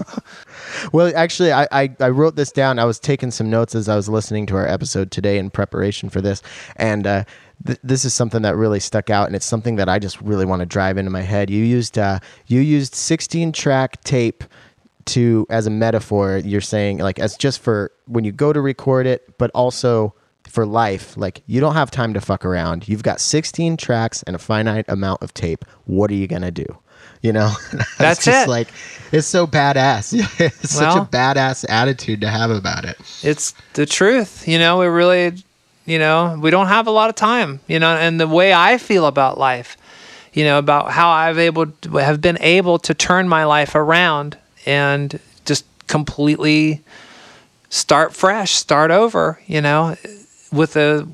well, actually, I, I, I wrote this down. I was taking some notes as I was listening to our episode today in preparation for this. And uh, th- this is something that really stuck out, and it's something that I just really want to drive into my head. You used uh, you used 16 track tape to as a metaphor. You're saying like as just for when you go to record it, but also for life. Like you don't have time to fuck around. You've got 16 tracks and a finite amount of tape. What are you gonna do? You know, That's just it. Like it's so badass. it's such a badass attitude to have about it. it's the truth you know we really you know we don't have a lot of time you know and the way i feel about life you know about how i've able to, have been able to turn my life around and just completely start fresh start over you know with a,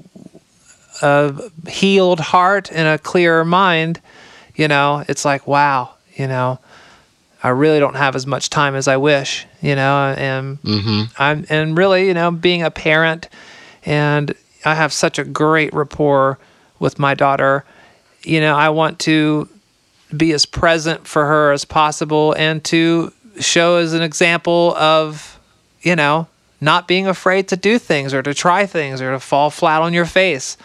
a healed heart and a clearer mind you know it's like wow you know? I really don't have as much time as I wish, you know, and mm-hmm. I'm and really, you know, being a parent and I have such a great rapport with my daughter. You know, I want to be as present for her as possible and to show as an example of, you know, not being afraid to do things or to try things or to fall flat on your face,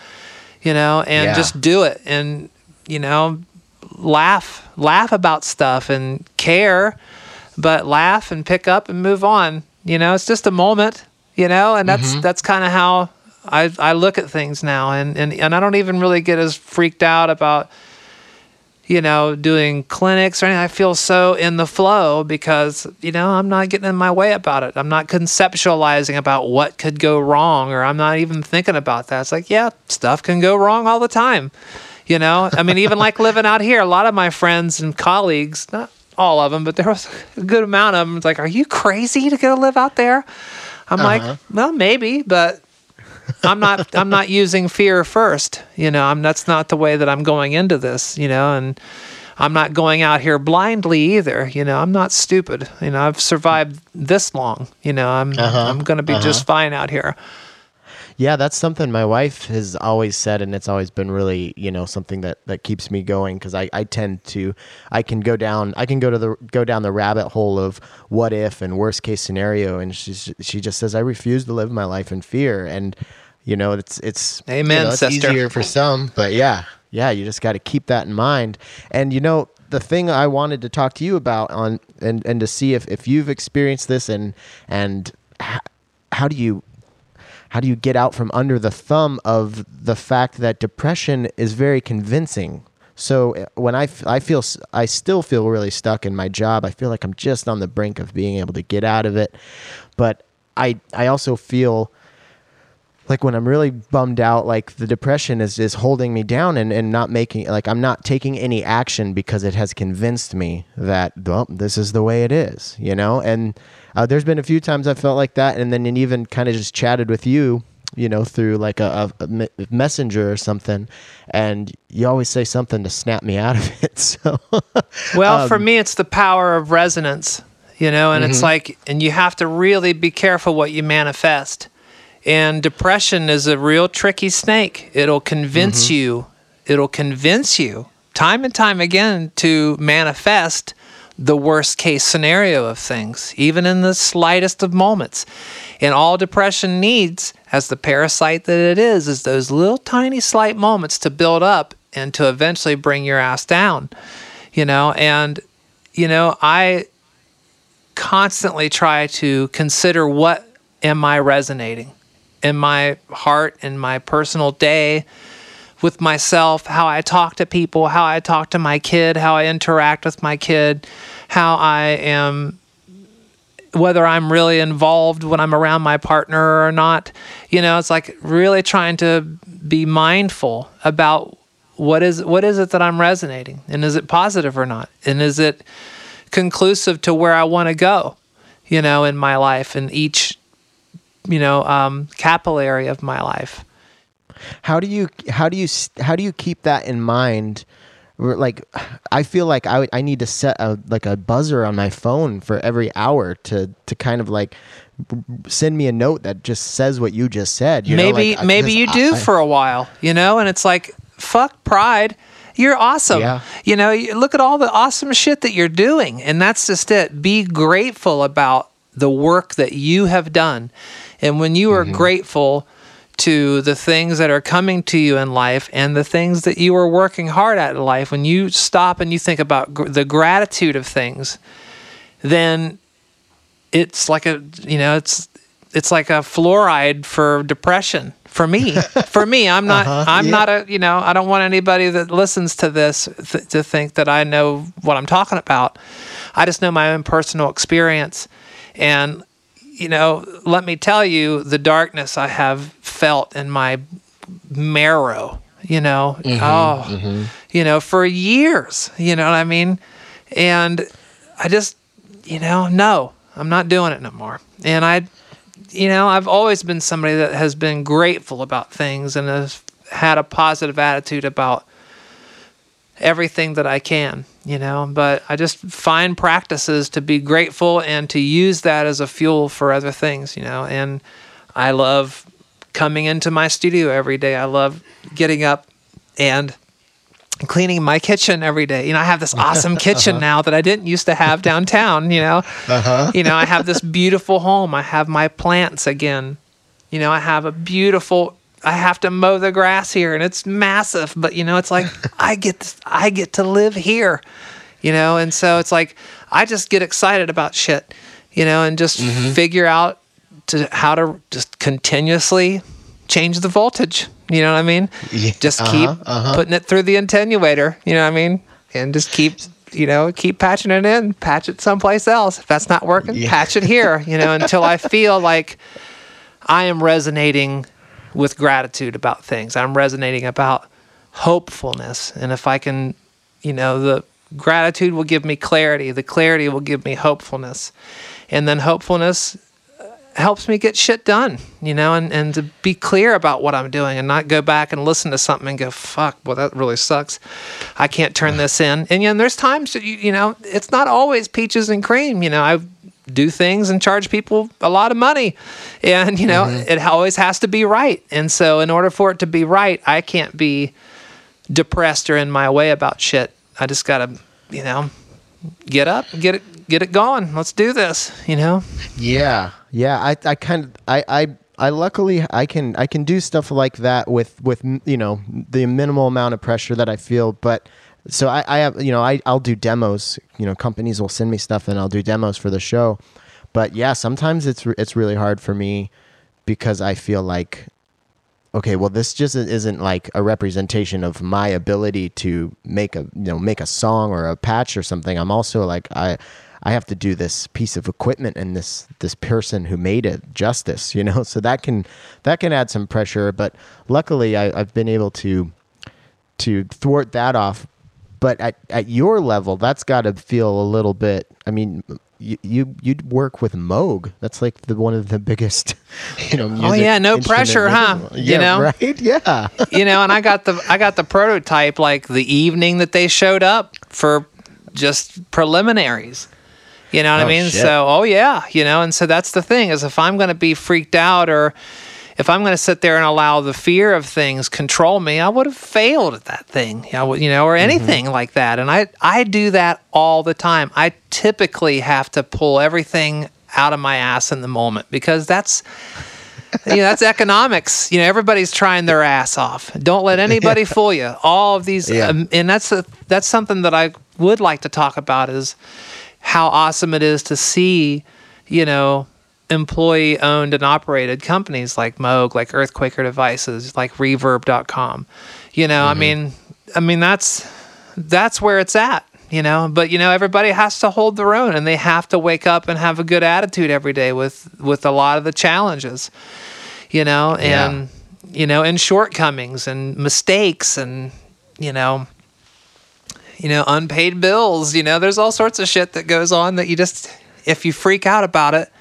you know, and Yeah. just do it and, you know, laugh laugh about stuff and care but laugh and pick up and move on. You know it's just a moment you know and that's mm-hmm. that's kind of how I, I look at things now. And, and and I don't even really get as freaked out about you know doing clinics or anything. I feel so in the flow because you know I'm not getting in my way about it. I'm not conceptualizing about what could go wrong or I'm not even thinking about that. It's like yeah stuff can go wrong all the time you know I mean even like living out here a lot of my friends and colleagues not all of them but there was a good amount of them it's like are you crazy to go live out there I'm like uh-huh. well maybe but I'm not I'm not using fear first. You know, I'm that's not the way that I'm going into this, you know, and I'm not going out here blindly either. You know, I'm not stupid. You know, I've survived this long. You know, I'm uh-huh. I'm gonna be uh-huh. just fine out here. Yeah, that's something my wife has always said, and it's always been really, you know, something that that keeps me going because I, I tend to, I can go down, I can go to the go down the rabbit hole of what if and worst case scenario, and she she just says I refuse to live my life in fear, and you know, it's it's you Amen, know, it's sister. easier for some, but yeah, yeah, you just got to keep that in mind, and you know. The thing I wanted to talk to you about on and, and to see if, if you've experienced this and and how do you how do you get out from under the thumb of the fact that depression is very convincing? So uh, when I feel i still feel really stuck in my job. I feel like i'm just on the brink of being able to get out of it. But i i also feel like when i'm really bummed out like the depression is is holding me down and, and not making like i'm not taking any action because it has convinced me that well this is the way it is you know and uh, there's been a few times i felt like that and then and even kind of just chatted with you you know through like a, a, a messenger or something and you always say something to snap me out of it so Well, for me, it's the power of resonance, you know, and it's like, and you have to really be careful what you manifest. And depression is a real tricky snake. It'll convince mm-hmm. you, it'll convince you time and time again to manifest the worst case scenario of things, even in the slightest of moments. And all depression needs, as the parasite that it is, is those little tiny slight moments to build up and to eventually bring your ass down you know and you know i constantly try to consider what am i resonating in my heart in my personal day with myself how i talk to people how i talk to my kid how i interact with my kid how i am whether I'm really involved when I'm around my partner or not. You know, it's like really trying to be mindful about what is what is it that I'm resonating and is it positive or not? And is it conclusive to where I want to go, you know, in my life and each you know, um, capillary of my life. How do you how do you s- how do you keep that in mind? Like, I feel like I would- I need to set a like a buzzer on my phone for every hour to to kind of like send me a note that just says what you just said. You know, maybe like, maybe you do I- for a while, you know, and it's like fuck pride. You're awesome. Yeah. You know, you look at all the awesome shit that you're doing and that's just it. Be grateful about the work that you have done. And when you are Mm-hmm. grateful to the things that are coming to you in life and the things that you are working hard at in life, when you stop and you think about gr- the gratitude of things, then it's like a you know it's it's like a fluoride for depression for me for me i'm not i'm yeah. not a you know i don't want anybody that listens to this th- to think that i know what i'm talking about i just know my own personal experience and you know let me tell you the darkness i have felt in my marrow you know mm-hmm, oh mm-hmm. you know for years you know what i mean? And i just you know no i'm not doing it no more. And i you know i've always been somebody that has been grateful about things and has had a positive attitude about everything that i can you know but i just find practices to be grateful and to use that as a fuel for other things you know and i love coming into my studio every day i love getting up and cleaning my kitchen every day. You know, I have this awesome kitchen uh-huh. now that I didn't used to have downtown, you know. Uh-huh. You know, I have this beautiful home. I have my plants again. You know, I have a beautiful I have to mow the grass here and it's massive, but you know, it's like I get this, I get to live here. You know, and so it's like I just get excited about shit, you know, and just figure out to how to just continuously change the voltage. You know what I mean? Yeah, Just uh-huh, keep uh-huh. putting it through the attenuator. You know what I mean? And just keep, you know, keep patching it in, patch it someplace else. If that's not working, Yeah. patch it here. You know, until I feel like I am resonating with gratitude about things. I'm resonating about hopefulness, and if I can, you know, the gratitude will give me clarity. The clarity will give me hopefulness, and then hopefulness uh, helps me get shit done, you know, and, and to be clear about what I'm doing and not go back and listen to something and go, fuck, well, that really sucks. I can't turn this in. And, you there's times, that you, you know, it's not always peaches and cream. You know, I do things and charge people a lot of money. And, you know, mm-hmm. it always has to be right. And so, in order for it to be right, I can't be depressed or in my way about shit. I just got to, you know, get up, get it, get it going. Let's do this, you know? Yeah, yeah. I, I kind of, I, I, I luckily I can, I can do stuff like that with, with you know, the minimal amount of pressure that I feel. But so I, I have, you know, I, I'll do demos. You know, companies will send me stuff, and I'll do demos for the show. But yeah, sometimes it's, it's really hard for me because I feel like okay, well, this just isn't like a representation of my ability to make a you know make a song or a patch or something. I'm also like I I have to do this piece of equipment and this this person who made it justice, you know. So that can that can add some pressure, but luckily I, I've been able to to thwart that off. But at, at your level, that's got to feel a little bit. I mean, you you you'd work with Moog. That's like the one of the biggest, you know. Oh, music Oh, yeah, no pressure, huh? makers. You know? right? Yeah. you know, and I got the I got the prototype like the evening that they showed up for just preliminaries. You know what I Oh, mean? shit. So, oh yeah, you know, and so that's the thing is if I'm going to be freaked out or if I'm going to sit there and allow the fear of things control me, I would have failed at that thing. You know, or anything like that. And I I do that all the time. I typically have to pull everything out of my ass in the moment because that's you know, that's economics. You know, everybody's trying their ass off. Don't let anybody fool you. All of these, Yeah. um, and that's a, that's something that I would like to talk about is how awesome it is to see, you know, employee owned and operated companies like Moog, like Earthquaker Devices, like Reverb.com. You know, I mm-hmm. mean, I mean that's that's where it's at. you know. But you know, everybody has to hold their own, and they have to wake up and have a good attitude every day with with a lot of the challenges, you know, and you know, and shortcomings and mistakes, and you know, you know, unpaid bills. You know, there's all sorts of shit that goes on that you just, if you freak out about it,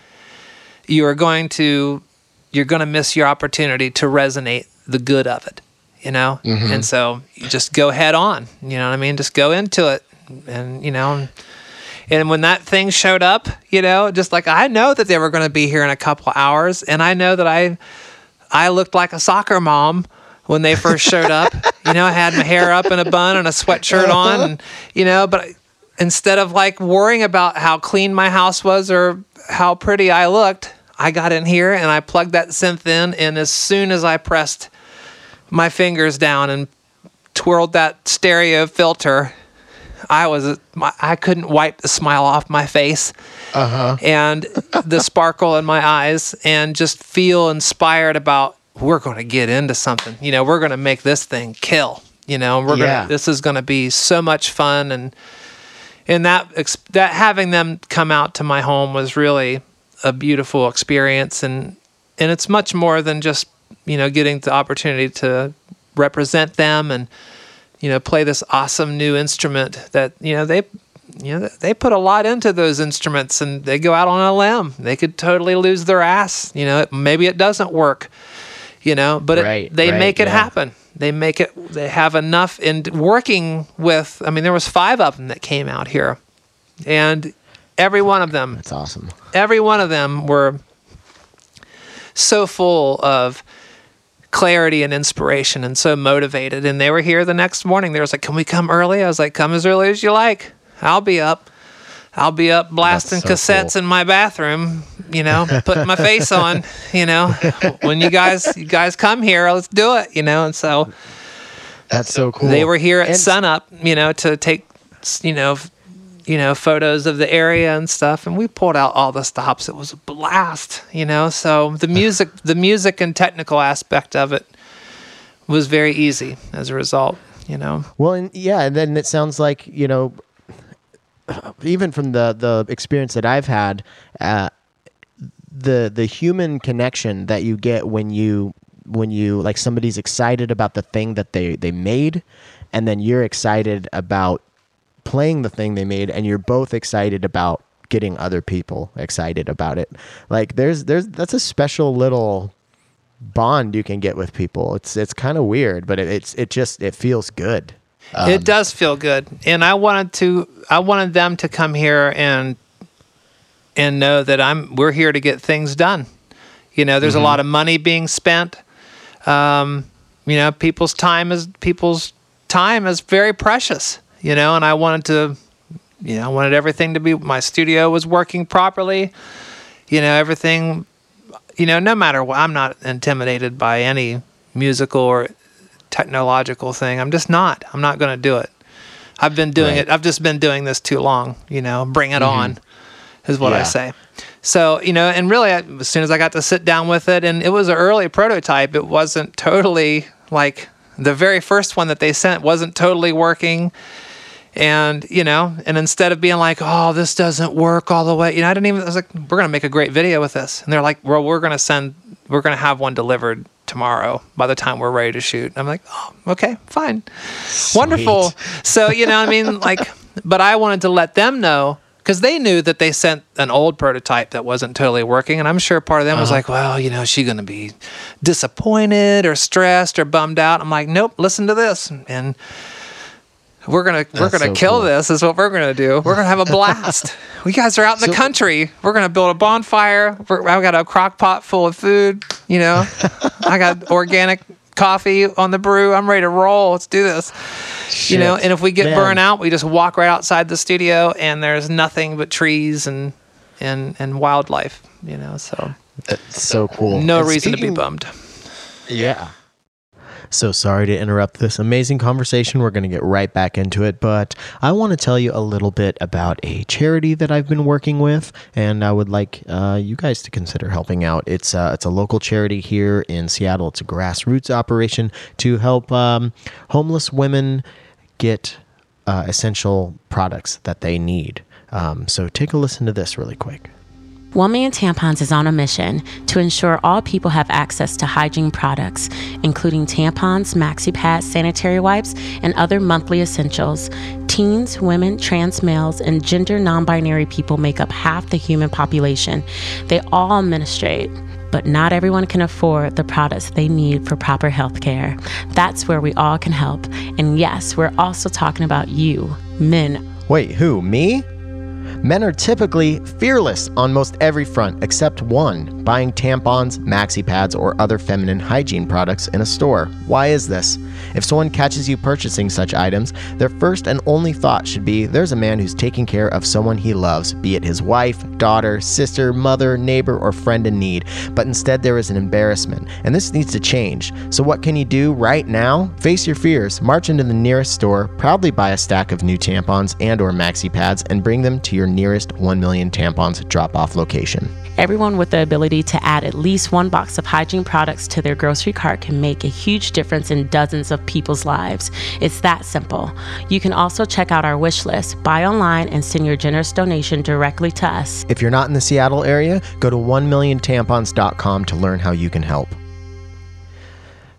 you are going to, you're going to miss your opportunity to resonate the good of it, you know? Mm-hmm. And so you just go head on, you know what I mean? Just go into it. And, you know, and when that thing showed up, you know, just like I know that they were going to be here in a couple hours, and I know that I, I looked like a soccer mom when they first showed up. you know, I had my hair up in a bun and a sweatshirt on, and, you know, but instead of like worrying about how clean my house was or how pretty I looked, I got in here and I plugged that synth in, and as soon as I pressed my fingers down and twirled that stereo filter, I was I couldn't wipe the smile off my face uh-huh. and the sparkle in my eyes and just feel inspired about we're going to get into something. You know, we're going to make this thing kill. You know, we're Yeah. to this is going to be so much fun and and that that having them come out to my home was really a beautiful experience and and it's much more than just you know getting the opportunity to represent them and you know play this awesome new instrument that you know they you know they put a lot into those instruments and they go out on a limb. They could totally lose their ass you know maybe it doesn't work you know but Right, it, they right, make it yeah. happen. They make it they have enough in working with i mean there was five of them that came out here. And every one of them. That's awesome. every one of them were so full of clarity and inspiration and so motivated. And they were here the next morning. They was like can we come early? I was like come as early as you like. I'll be up. I'll be up blasting so cassettes cool. in my bathroom you know putting my face on you know. When you guys you guys come here let's do it you know. And so That's so cool. they were here at And- sunup, you know, to take, you know, you know, photos of the area and stuff. And we pulled out all the stops. It was a blast, you know. So the music, the music and technical aspect of it was very easy as a result, you know. Well, and yeah, and then it sounds like you know, even from the the experience that I've had, uh, the the human connection that you get when you when you like somebody's excited about the thing that they they made, and then you're excited about playing the thing they made, and you're both excited about getting other people excited about it. Like there's there's that's a special little bond you can get with people. It's it's kind of weird, but it, it's it just it feels good. it does feel good, and I wanted to. I wanted them to come here and and know that I'm. We're here to get things done. You know, there's a lot of money being spent. Um, you know, people's time is people's time is very precious. You know, and I wanted to. You know, I wanted everything to be. My studio was working properly. You know, everything. You know, no matter what, I'm not intimidated by any musical or technological thing. I'm just not. I'm not going to do it. I've been doing Right. it. I've just been doing this too long. You know, bring it mm-hmm. on, is what I say. So you know, and really, as soon as I got to sit down with it, and it was an early prototype. It wasn't totally like the very first one that they sent wasn't totally working. And you know, and instead of being like, "Oh, this doesn't work all the way," you know, I didn't even. I was like, "We're gonna make a great video with this," and they're like, "Well, we're gonna send, we're gonna have one delivered tomorrow by the time we're ready to shoot." I'm like, "Oh, okay, fine, wonderful." So you know, what I mean, like, but I wanted to let them know because they knew that they sent an old prototype that wasn't totally working, and I'm sure part of them was uh-huh. like, "Well, you know, she's gonna be disappointed or stressed or bummed out?" I'm like, "Nope, listen to this," and we're gonna we're gonna so kill cool. this is what we're gonna do. We're gonna have a blast. We guys are out in the country. We're gonna build a bonfire. We're, i've got a crock pot full of food you know? I got organic coffee on the brew. I'm ready to roll. Let's do this. You know and if we get Man. burned out we just walk right outside the studio and there's nothing but trees and and and wildlife you know so. It's so cool. no And reason to be bummed. Yeah. So sorry to interrupt this amazing conversation. We're going to get right back into it, but I want to tell you a little bit about a charity that I've been working with, and I would like uh, you guys to consider helping out. It's uh, it's a local charity here in Seattle. It's a grassroots operation to help um, homeless women get uh, essential products that they need. Um, so take a listen to this really quick. 1 Million Tampons is on a mission to ensure all people have access to hygiene products, including tampons, maxi pads, sanitary wipes, and other monthly essentials. Teens, women, trans males, and gender non binary people make up half the human population. They all menstruate. But not everyone can afford the products they need for proper health care. That's where we all can help. And yes, we're also talking about you, men. Wait, who? Me? Men are typically fearless on most every front except one buying tampons, maxi pads, or other feminine hygiene products in a store. Why is this? If someone catches you purchasing such items, their first and only thought should be there's a man who's taking care of someone he loves, be it his wife, daughter, sister, mother, neighbor, or friend in need. But instead, there is an embarrassment, and this needs to change. So, what can you do right now? Face your fears, march into the nearest store, proudly buy a stack of new tampons and/or maxi pads, and bring them to your nearest 1 million tampons drop-off location. Everyone with the ability to add at least one box of hygiene products to their grocery cart can make a huge difference in dozens of people's lives. It's that simple. You can also check out our wish list, buy online, and send your generous donation directly to us. If you're not in the Seattle area, go to 1milliontampons.com to learn how you can help.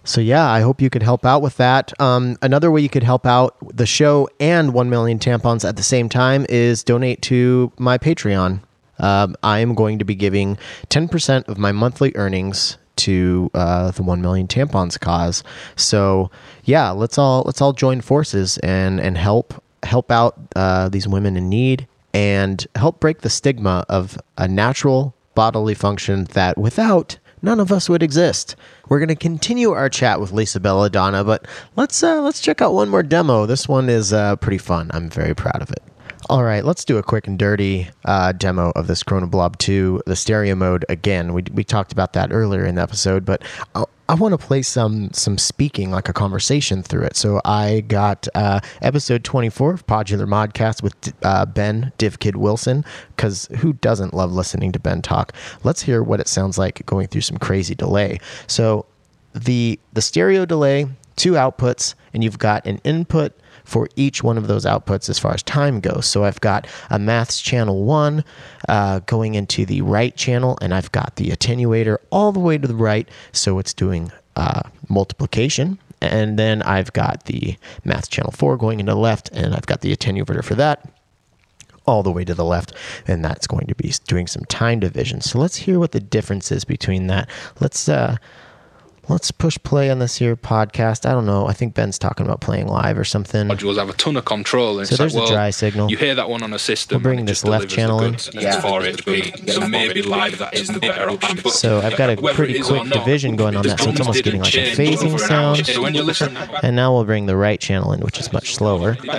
So yeah, I hope you could help out with that. Um, another way you could help out the show and 1 million tampons at the same time is donate to my Patreon. Um, I am going to be giving 10% of my monthly earnings to uh, the 1 million tampons cause. So yeah, let's all let's all join forces and and help help out uh, these women in need and help break the stigma of a natural bodily function that without none of us would exist. We're going to continue our chat with Lisa Bella Donna, but let's uh, let's check out one more demo. This one is uh, pretty fun. I'm very proud of it. All right, let's do a quick and dirty uh, demo of this Chronoblob 2, the stereo mode again. We, we talked about that earlier in the episode, but I, I want to play some some speaking, like a conversation through it. So I got uh, episode 24 of Podular Modcast with uh, Ben Divkid Wilson, because who doesn't love listening to Ben talk? Let's hear what it sounds like going through some crazy delay. So the the stereo delay, two outputs, and you've got an input for each one of those outputs as far as time goes. So I've got a maths channel one uh, going into the right channel, and I've got the attenuator all the way to the right, so it's doing uh, multiplication. And then I've got the maths channel four going into the left, and I've got the attenuator for that all the way to the left, and that's going to be doing some time division. So let's hear what the difference is between that. Let's uh, let's push play on this here podcast. I don't know. I think Ben's talking about playing live or something. Oh, modules have a ton of control. And So there's like, a well, dry signal. You hear that one on a system. We'll bring this left channel in. Yeah. and it's 4HP. So maybe live that is the better option. But So I've got a pretty it is or quick not, division going on that, so it's almost getting like a phasing over an hour. sound. So when you listen, And now we'll bring the right channel in, which is much slower. you're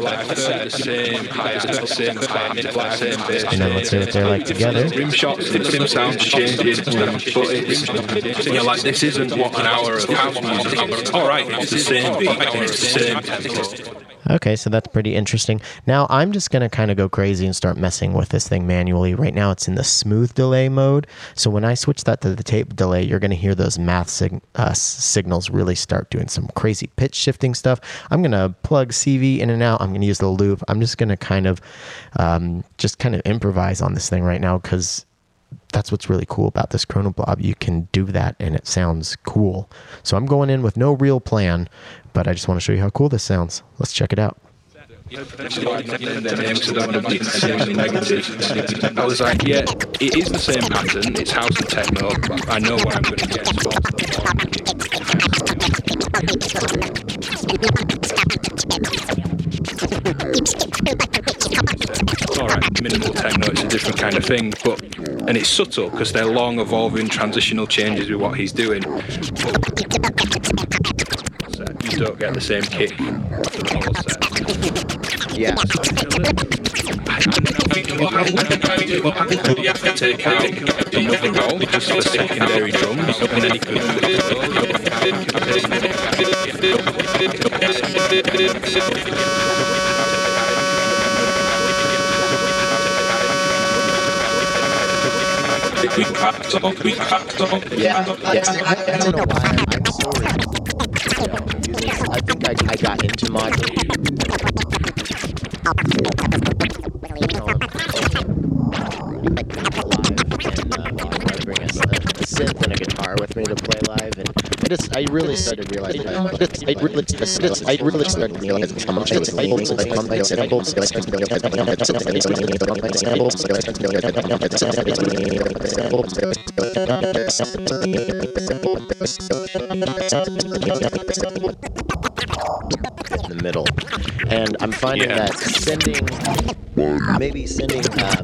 like the same high, the same high, the same bass. And then let's hear what they're like together. Rim shots, rim sounds changing, but it's, you're like, this isn't what an hour of house music is. All right, it's the same beat, it's the same. Okay, so that's pretty interesting. Now I'm just going to kind of go crazy and start messing with this thing manually. Right now it's in the smooth delay mode. So when I switch that to the tape delay, you're going to hear those math sig- uh, signals really start doing some crazy pitch shifting stuff. I'm going to plug CV in and out. I'm going to use the loop. I'm just going to kind of um, just kind of improvise on this thing right now because that's what's really cool about this Chronoblob. You can do that and it sounds cool. So I'm going in with no real plan, but I just want to show you how cool this sounds. Let's check it out. I was like, yeah, it is the same pattern. It's house and techno. But I know what I'm going to get. All right, minimal techno. It's a different kind of thing, but and it's subtle because they're long, evolving, transitional changes with what he's doing. But you don't get the same kick the whole set. Yeah. You have to take out another roll just secondary drums, and then he Yeah. yeah. I, I don't know why. I'm, sorry. I think I, I got into bring a, a synth and a guitar with me to play live, and I just I really started realizing that. I really, I really started realizing how much I was able to come by samples. in the middle, and I'm finding Yeah. that sending maybe sending um,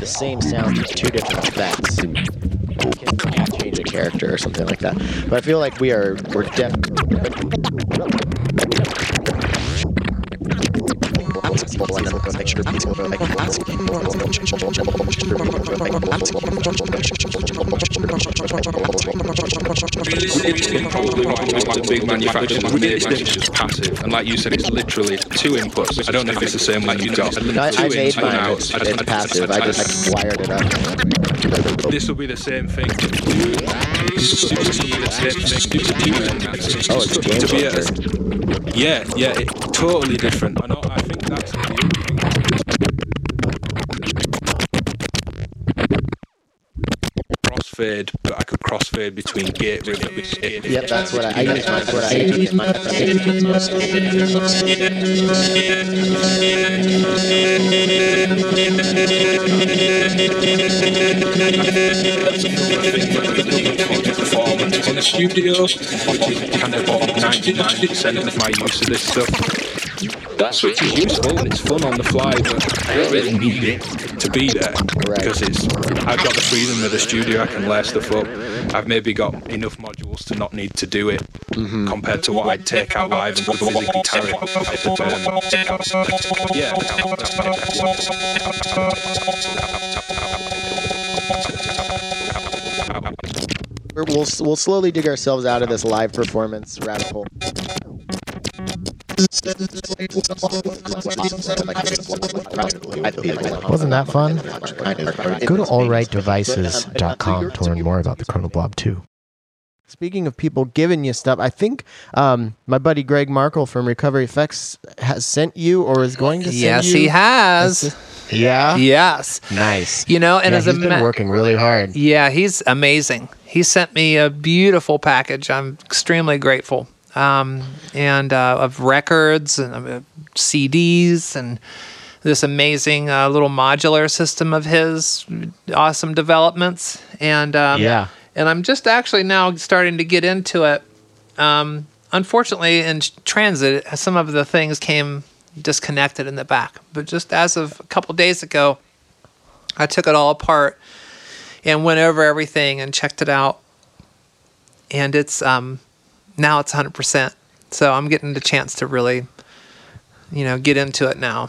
the same sound with two different effects can change a character or something like that. But I feel like we are we're Really big manufacturers just passive. And like you said, it's literally two inputs. I don't know if it's the same one you've got. I, made mine. it's passive. I just wired it up. This will be the same thing. Oh, it's To be a-. Yeah, yeah, it, totally different. I know. I think that's. Crossfade, but I could crossfade between gate. Yep, that's what I, I use mine for. I use mine. performance in the studio, which is kind of 99% of my use of this stuff. That's which is useful and it's fun on the fly, but I don't really need it to be there Right. because it's I've got the freedom of the studio. I can layer stuff up. I've maybe got enough modules to not need to do it compared to what I'd take out live and really guitar it. Um, yeah. We're, we'll we'll slowly dig ourselves out of this live performance rabbit hole. Wasn't that fun? Go to alrightdevices.com to learn more about the Chronoblob 2. Speaking of people giving you stuff, I think um, my buddy Greg Markle from Recovery Effects has sent you or is going to send Yes, you. he has. Yeah? Yes. Nice. You know, and yeah, as he's a been ma- working really hard. Yeah, he's amazing. He sent me a beautiful package. I'm extremely grateful. Um, and uh, of records and uh, CDs and this amazing uh, little modular system of his, awesome developments. And um, Yeah. And I'm just actually now starting to get into it. Um, unfortunately, in transit, some of the things came disconnected in the back. But just as of a couple days ago, I took it all apart and went over everything and checked it out. And it's um, now it's 100%. So I'm getting the chance to really, you know, get into it now.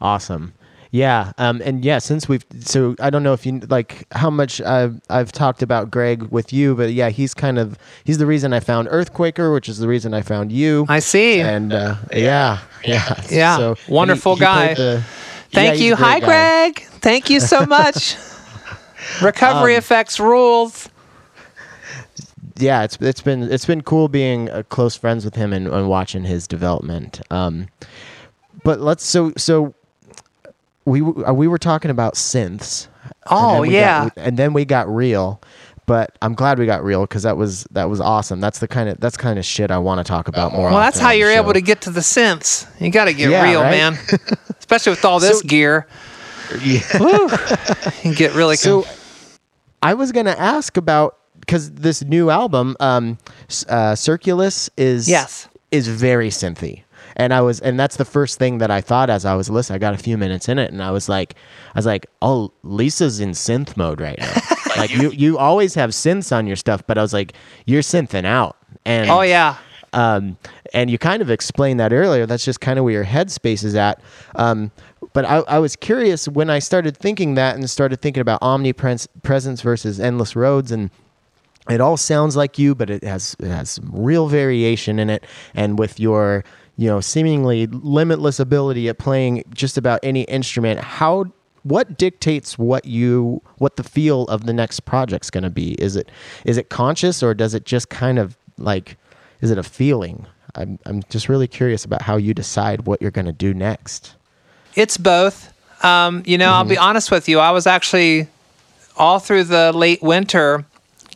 Awesome. Yeah, um, and yeah, since we've so I don't know if you like how much I've I've talked about Greg with you, but yeah, he's kind of he's the reason I found Earthquaker, which is the reason I found you. I see. and uh, yeah, yeah, Yeah, So wonderful he- he guy. the- Thank yeah, you. Hi, guy. Greg. Thank you so much. Recovery Um, effects rules. yeah, it's it's been it's been cool being uh, close friends with him and, and watching his development. Um, but let's so so we w- uh, we were talking about synths. Oh, yeah. got, and then we got real. But I'm glad we got real because that was that was awesome. That's the kind of that's kind of shit I want to talk about more. Well, that's how you're able to get to the synths. You got to get Yeah, real, right? man. Especially with all this So- gear. Woo. You get really So con- I was gonna ask about because this new album, um, uh, Circulus, is Yes. is very synthy, and I was and that's the first thing that I thought as I was listening. I got a few minutes in it, and I was like, I was like, oh, Lisa's in synth mode right now. like you, you always have synths on your stuff, but I was like, you're synthing out, and Oh yeah. um, and you kind of explained that earlier. That's just kind of where your headspace is at. Um, but I, I was curious when I started thinking that and started thinking about omnipresence versus endless roads and it all sounds like you, but it has it has real variation in it. And with your you know seemingly limitless ability at playing just about any instrument, how what dictates what you what the feel of the next project's going to be? Is it is it conscious or does it just kind of like is it a feeling? I'm I'm just really curious about how you decide what you're going to do next. It's both. Um, you know, I'll be honest with you. I was actually all through the late winter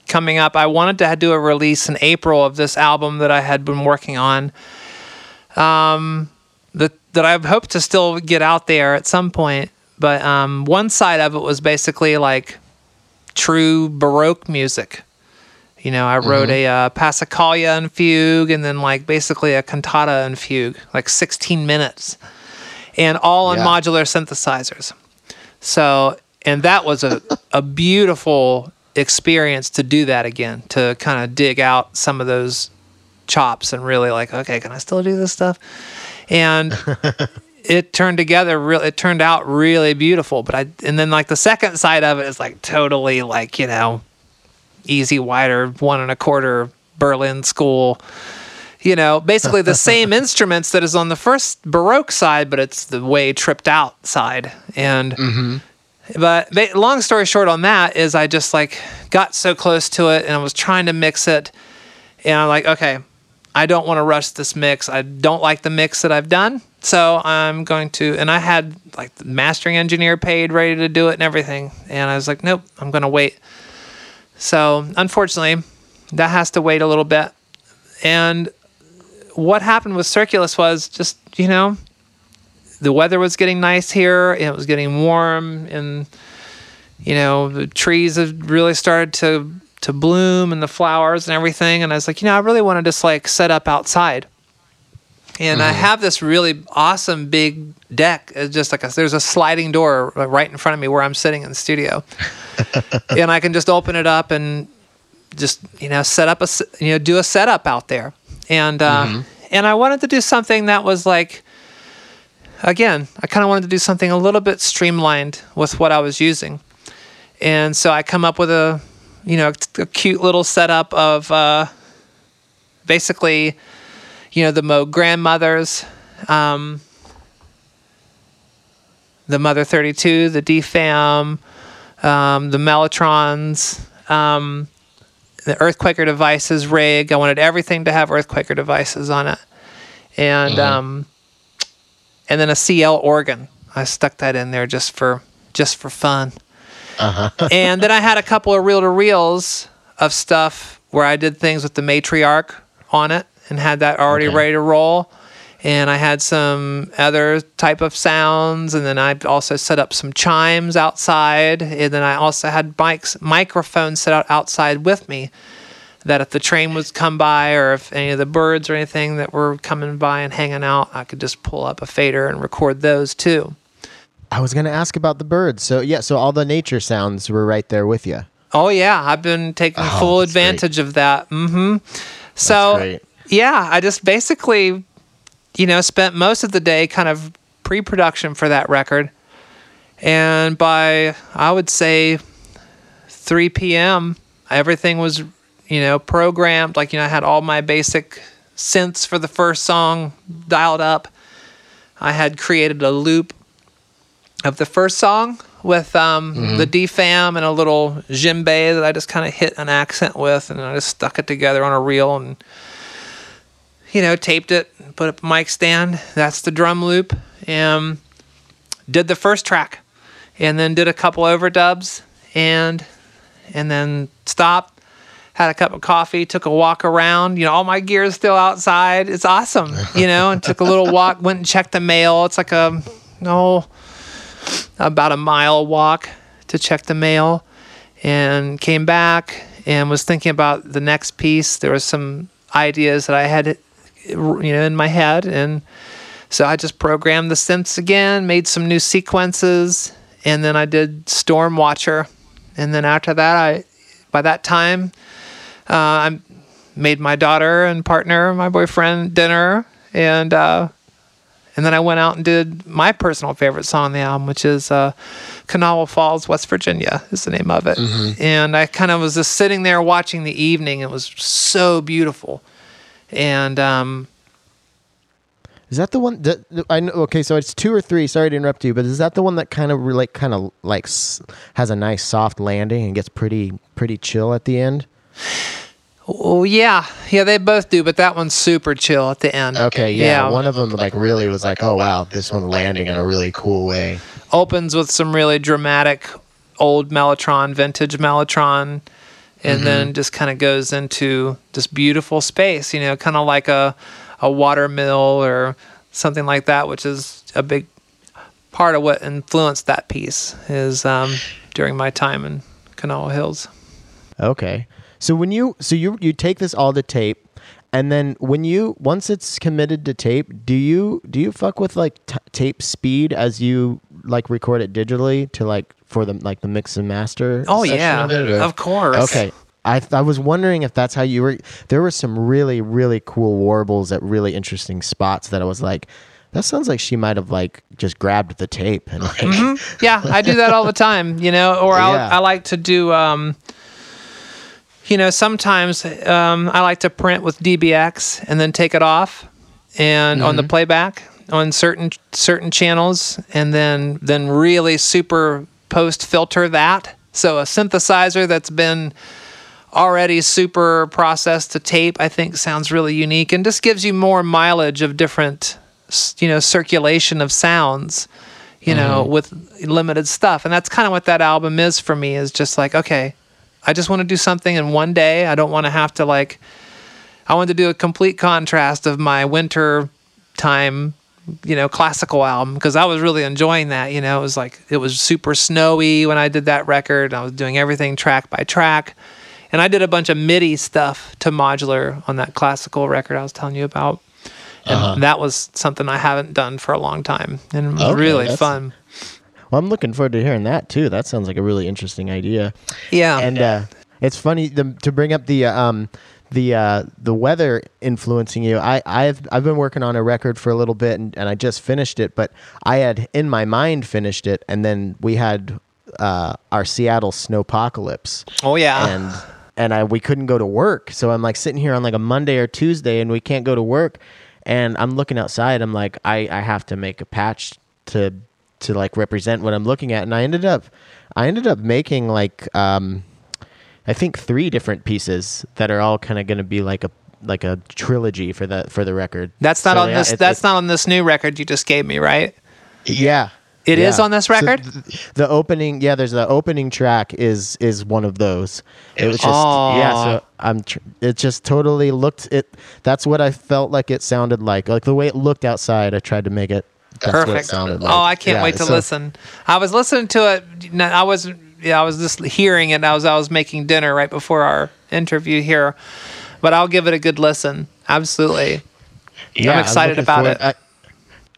coming up. I wanted to do a release in April of this album that I had been working on. Um, that that I hoped to still get out there at some point. But um, one side of it was basically like true Baroque music. You know, I wrote a uh, Passacaglia and fugue, and then like basically a cantata and fugue, like 16 minutes, and all on Yeah. modular synthesizers. So, and that was a, a beautiful experience to do that again, to kind of dig out some of those chops and really like, okay, can I still do this stuff? And it turned together real it turned out really beautiful but i and then like the second side of it is like totally like you know easy wider one and a quarter berlin school you know basically the same instruments that is on the first baroque side but it's the way tripped out side. And mm-hmm. but ba- long story short on that is i just like got so close to it and i was trying to mix it. And i'm like okay I don't want to rush this mix. I don't like the mix that I've done. So I'm going to, and I had like the mastering engineer paid, ready to do it and everything. And I was like, nope, I'm going to wait. So unfortunately, that has to wait a little bit. And what happened with Circulus was just, you know, the weather was getting nice here. It was getting warm and, you know, the trees have really started to to bloom and the flowers and everything. And I was like, you know, I really want to just like set up outside. And I mm-hmm. have this really awesome big deck. It's just like a, there's a sliding door right in front of me where I'm sitting in the studio, and I can just open it up and just you know set up a you know do a setup out there. And uh, mm-hmm. and I wanted to do something that was like again, I kind of wanted to do something a little bit streamlined with what I was using. And so I come up with a, you know, a cute little setup of uh, basically, you know, the Moog grandmothers, um, the Mother 32, the DFAM, um, the Mellotrons, um, the Earthquaker devices rig. I wanted everything to have Earthquaker devices on it. And, um, and then a CL organ. I stuck that in there just for just for fun. Uh-huh. and then I had a couple of reel to reels of stuff where I did things with the matriarch on it and had that already ready to roll. And I had some other type of sounds, and then I also set up some chimes outside, and then I also had mics, microphones set out outside with me that if the train was come by or if any of the birds or anything that were coming by and hanging out, I could just pull up a fader and record those too. I was going to ask about the birds. So yeah, so all the nature sounds were right there with you. Oh yeah, I've been taking Oh, full that's great. advantage of that. Mm-hmm. So yeah, I just basically, you know, spent most of the day kind of pre-production for that record, and by I would say 3 p.m. everything was, you know, programmed. Like you know, I had all my basic synths for the first song dialed up. I had created a loop of the first song with um, the DFAM and a little djembe that I just kind of hit an accent with, and I just stuck it together on a reel and you know taped it, put up a mic stand. That's the drum loop, and did the first track, and then did a couple overdubs, and and then stopped. Had a cup of coffee, took a walk around. You know, all my gear is still outside. It's awesome. You know, and took a little walk. Went and checked the mail. It's like a no about a mile walk to check the mail and came back and was thinking about the next piece. There was some ideas that i had you know in my head. And so i just programmed the synths again made some new sequences and then i did storm watcher. And then after that i by that time uh, i made my daughter and partner my boyfriend dinner. And uh, and then I went out and did my personal favorite song on the album, which is uh, Kanawha Falls, West Virginia, is the name of it. And I kind of was just sitting there watching the evening. It was so beautiful. And um, Is that the one that I know? Okay, so it's two or three. Sorry to interrupt you, but is that the one that kind of like kind of like has a nice soft landing and gets pretty pretty chill at the end? Oh yeah, yeah, they both do, but that one's super chill at the end. Okay, yeah, One of them like really was like, oh wow, this one landing in a really cool way. opens with some really dramatic old Mellotron, vintage Mellotron, and then just kind of goes into this beautiful space, you know, kind of like a a water mill or something like that, which is a big part of what influenced that piece is um, during my time in Kanawha Hills. Okay. So when you so you you take this all to tape, and then when you once it's committed to tape, do you do you fuck with like t- tape speed as you like record it digitally to like for the like the mix and master? Oh yeah, of, of course. Okay. I, I was wondering if that's how you were. There were some really, really cool warbles at really interesting spots that I was like, that sounds like she might have like just grabbed the tape and like, yeah, I do that all the time, you know, or I'll, Yeah. I like to do, um, you know, sometimes um, I like to print with DBX and then take it off and on the playback on certain certain channels and then then really super post filter that. So a synthesizer that's been already super processed to tape, I think sounds really unique and just gives you more mileage of different, you know, circulation of sounds, you know, with limited stuff. And that's kind of what that album is for me is just like, okay, I just want to do something in one day. I don't want to have to like, I want to do a complete contrast of my winter time you know classical album because I was really enjoying that. You know, it was like it was super snowy when I did that record. I was doing everything track by track, and I did a bunch of MIDI stuff to modular on that classical record I was telling you about. And uh-huh. that was something I haven't done for a long time, and it was Okay, really fun. Well, I'm looking forward to hearing that too. That sounds like a really interesting idea. Yeah, And uh, it's funny the, to bring up the uh, um, the uh, the weather influencing you. I I've I've been working on a record for a little bit and, and I just finished it, but I had in my mind finished it, and then we had uh, our Seattle snowpocalypse. oh yeah, and and I we couldn't go to work. So I'm like sitting here on like a Monday or Tuesday and we can't go to work. And I'm looking outside. I'm like, I, I have to make a patch to to like represent what I'm looking at. And I ended up I ended up making like um I think three different pieces that are all kind of going to be like a like a trilogy for the for the record. that's not So, on yeah, this. that's not on this new record you just gave me, right? yeah. It is yeah. on this So record? th- the opening, yeah, there's the opening track is is one of those. It was just Aw. yeah. So I'm. Tr- it just totally looked it. That's what I felt like it sounded like. Like the way it looked outside. I tried to make it. That's what it Perfect. sounded oh, like. Oh, I can't Yeah, wait to so- listen. I was listening to it. I was yeah, I was just hearing it. I was I was making dinner right before our interview here, but I'll give it a good listen. Absolutely. Yeah, I'm excited looking about it. I,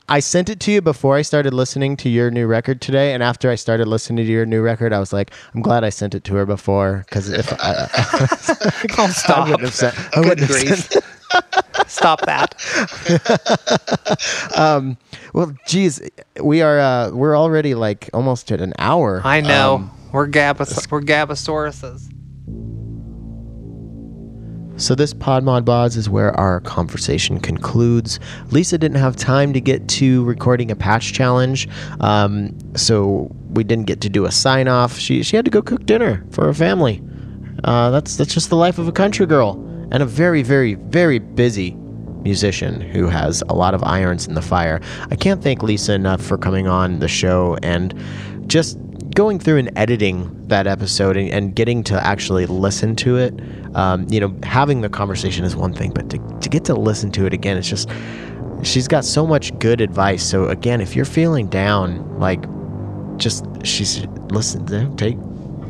I sent it to you before I started listening to your new record today, and after I started listening to your new record, I was like, I'm glad I sent it to her before because if I, Oh, I stop. wouldn't have sent, I Good wouldn't have sent. Stop that. Well, geez, we are uh, we're already like almost at an hour. I know. Um, we're Gabas- we're Gabasauruses. So this Podmod Bods is where our conversation concludes. Lisa didn't have time to get to recording a patch challenge, um, so we didn't get to do a sign off. She she had to go cook dinner for her family. Uh, that's that's just the life of a country girl and a very very very busy musician who has a lot of irons in the fire. I can't thank Lisa enough for coming on the show and just going through and editing that episode and, and getting to actually listen to it. Um, you know, having the conversation is one thing, but to, to get to listen to it again, it's just she's got so much good advice. So again, if you're feeling down, like just she's listen, take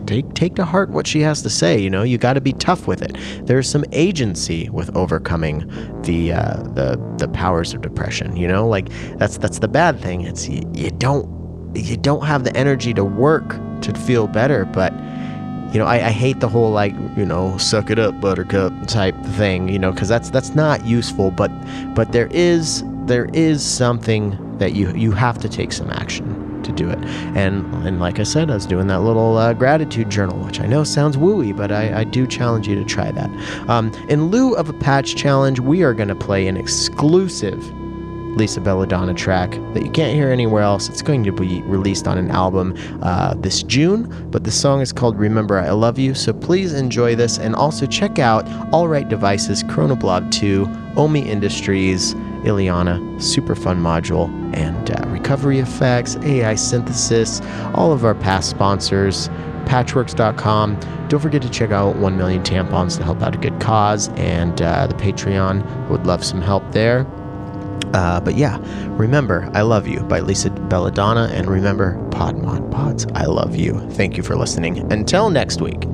take take to heart what she has to say. You know, you got to be tough with it. There's some agency with overcoming the uh, the the powers of depression. You know, like that's that's the bad thing. It's you, you don't you don't have the energy to work to feel better, but. You know, I, I hate the whole like you know suck it up buttercup type thing. You know, because that's that's not useful. But but there is there is something that you you have to take some action to do it. And and like I said, I was doing that little uh, gratitude journal, which I know sounds wooey, but I, I do challenge you to try that. Um, in lieu of a patch challenge, we are going to play an exclusive Lisa Bella Donna track that you can't hear anywhere else. It's going to be released on an album uh, this June, but the song is called Remember I Love You. So please enjoy this and also check out Alright Devices, Chronoblob 2, Omiindustriies, Ileana, super fun module, and uh, Recovery Effects, AI Synthesis, all of our past sponsors, patchwerks.com. Don't forget to check out 1 Million Tampons to help out a good cause, and uh, the Patreon would love some help there. Uh, but yeah, remember, I Love You by Lisa Bella Donna, and remember, Podmod Pods, I Love You. Thank you for listening. Until next week.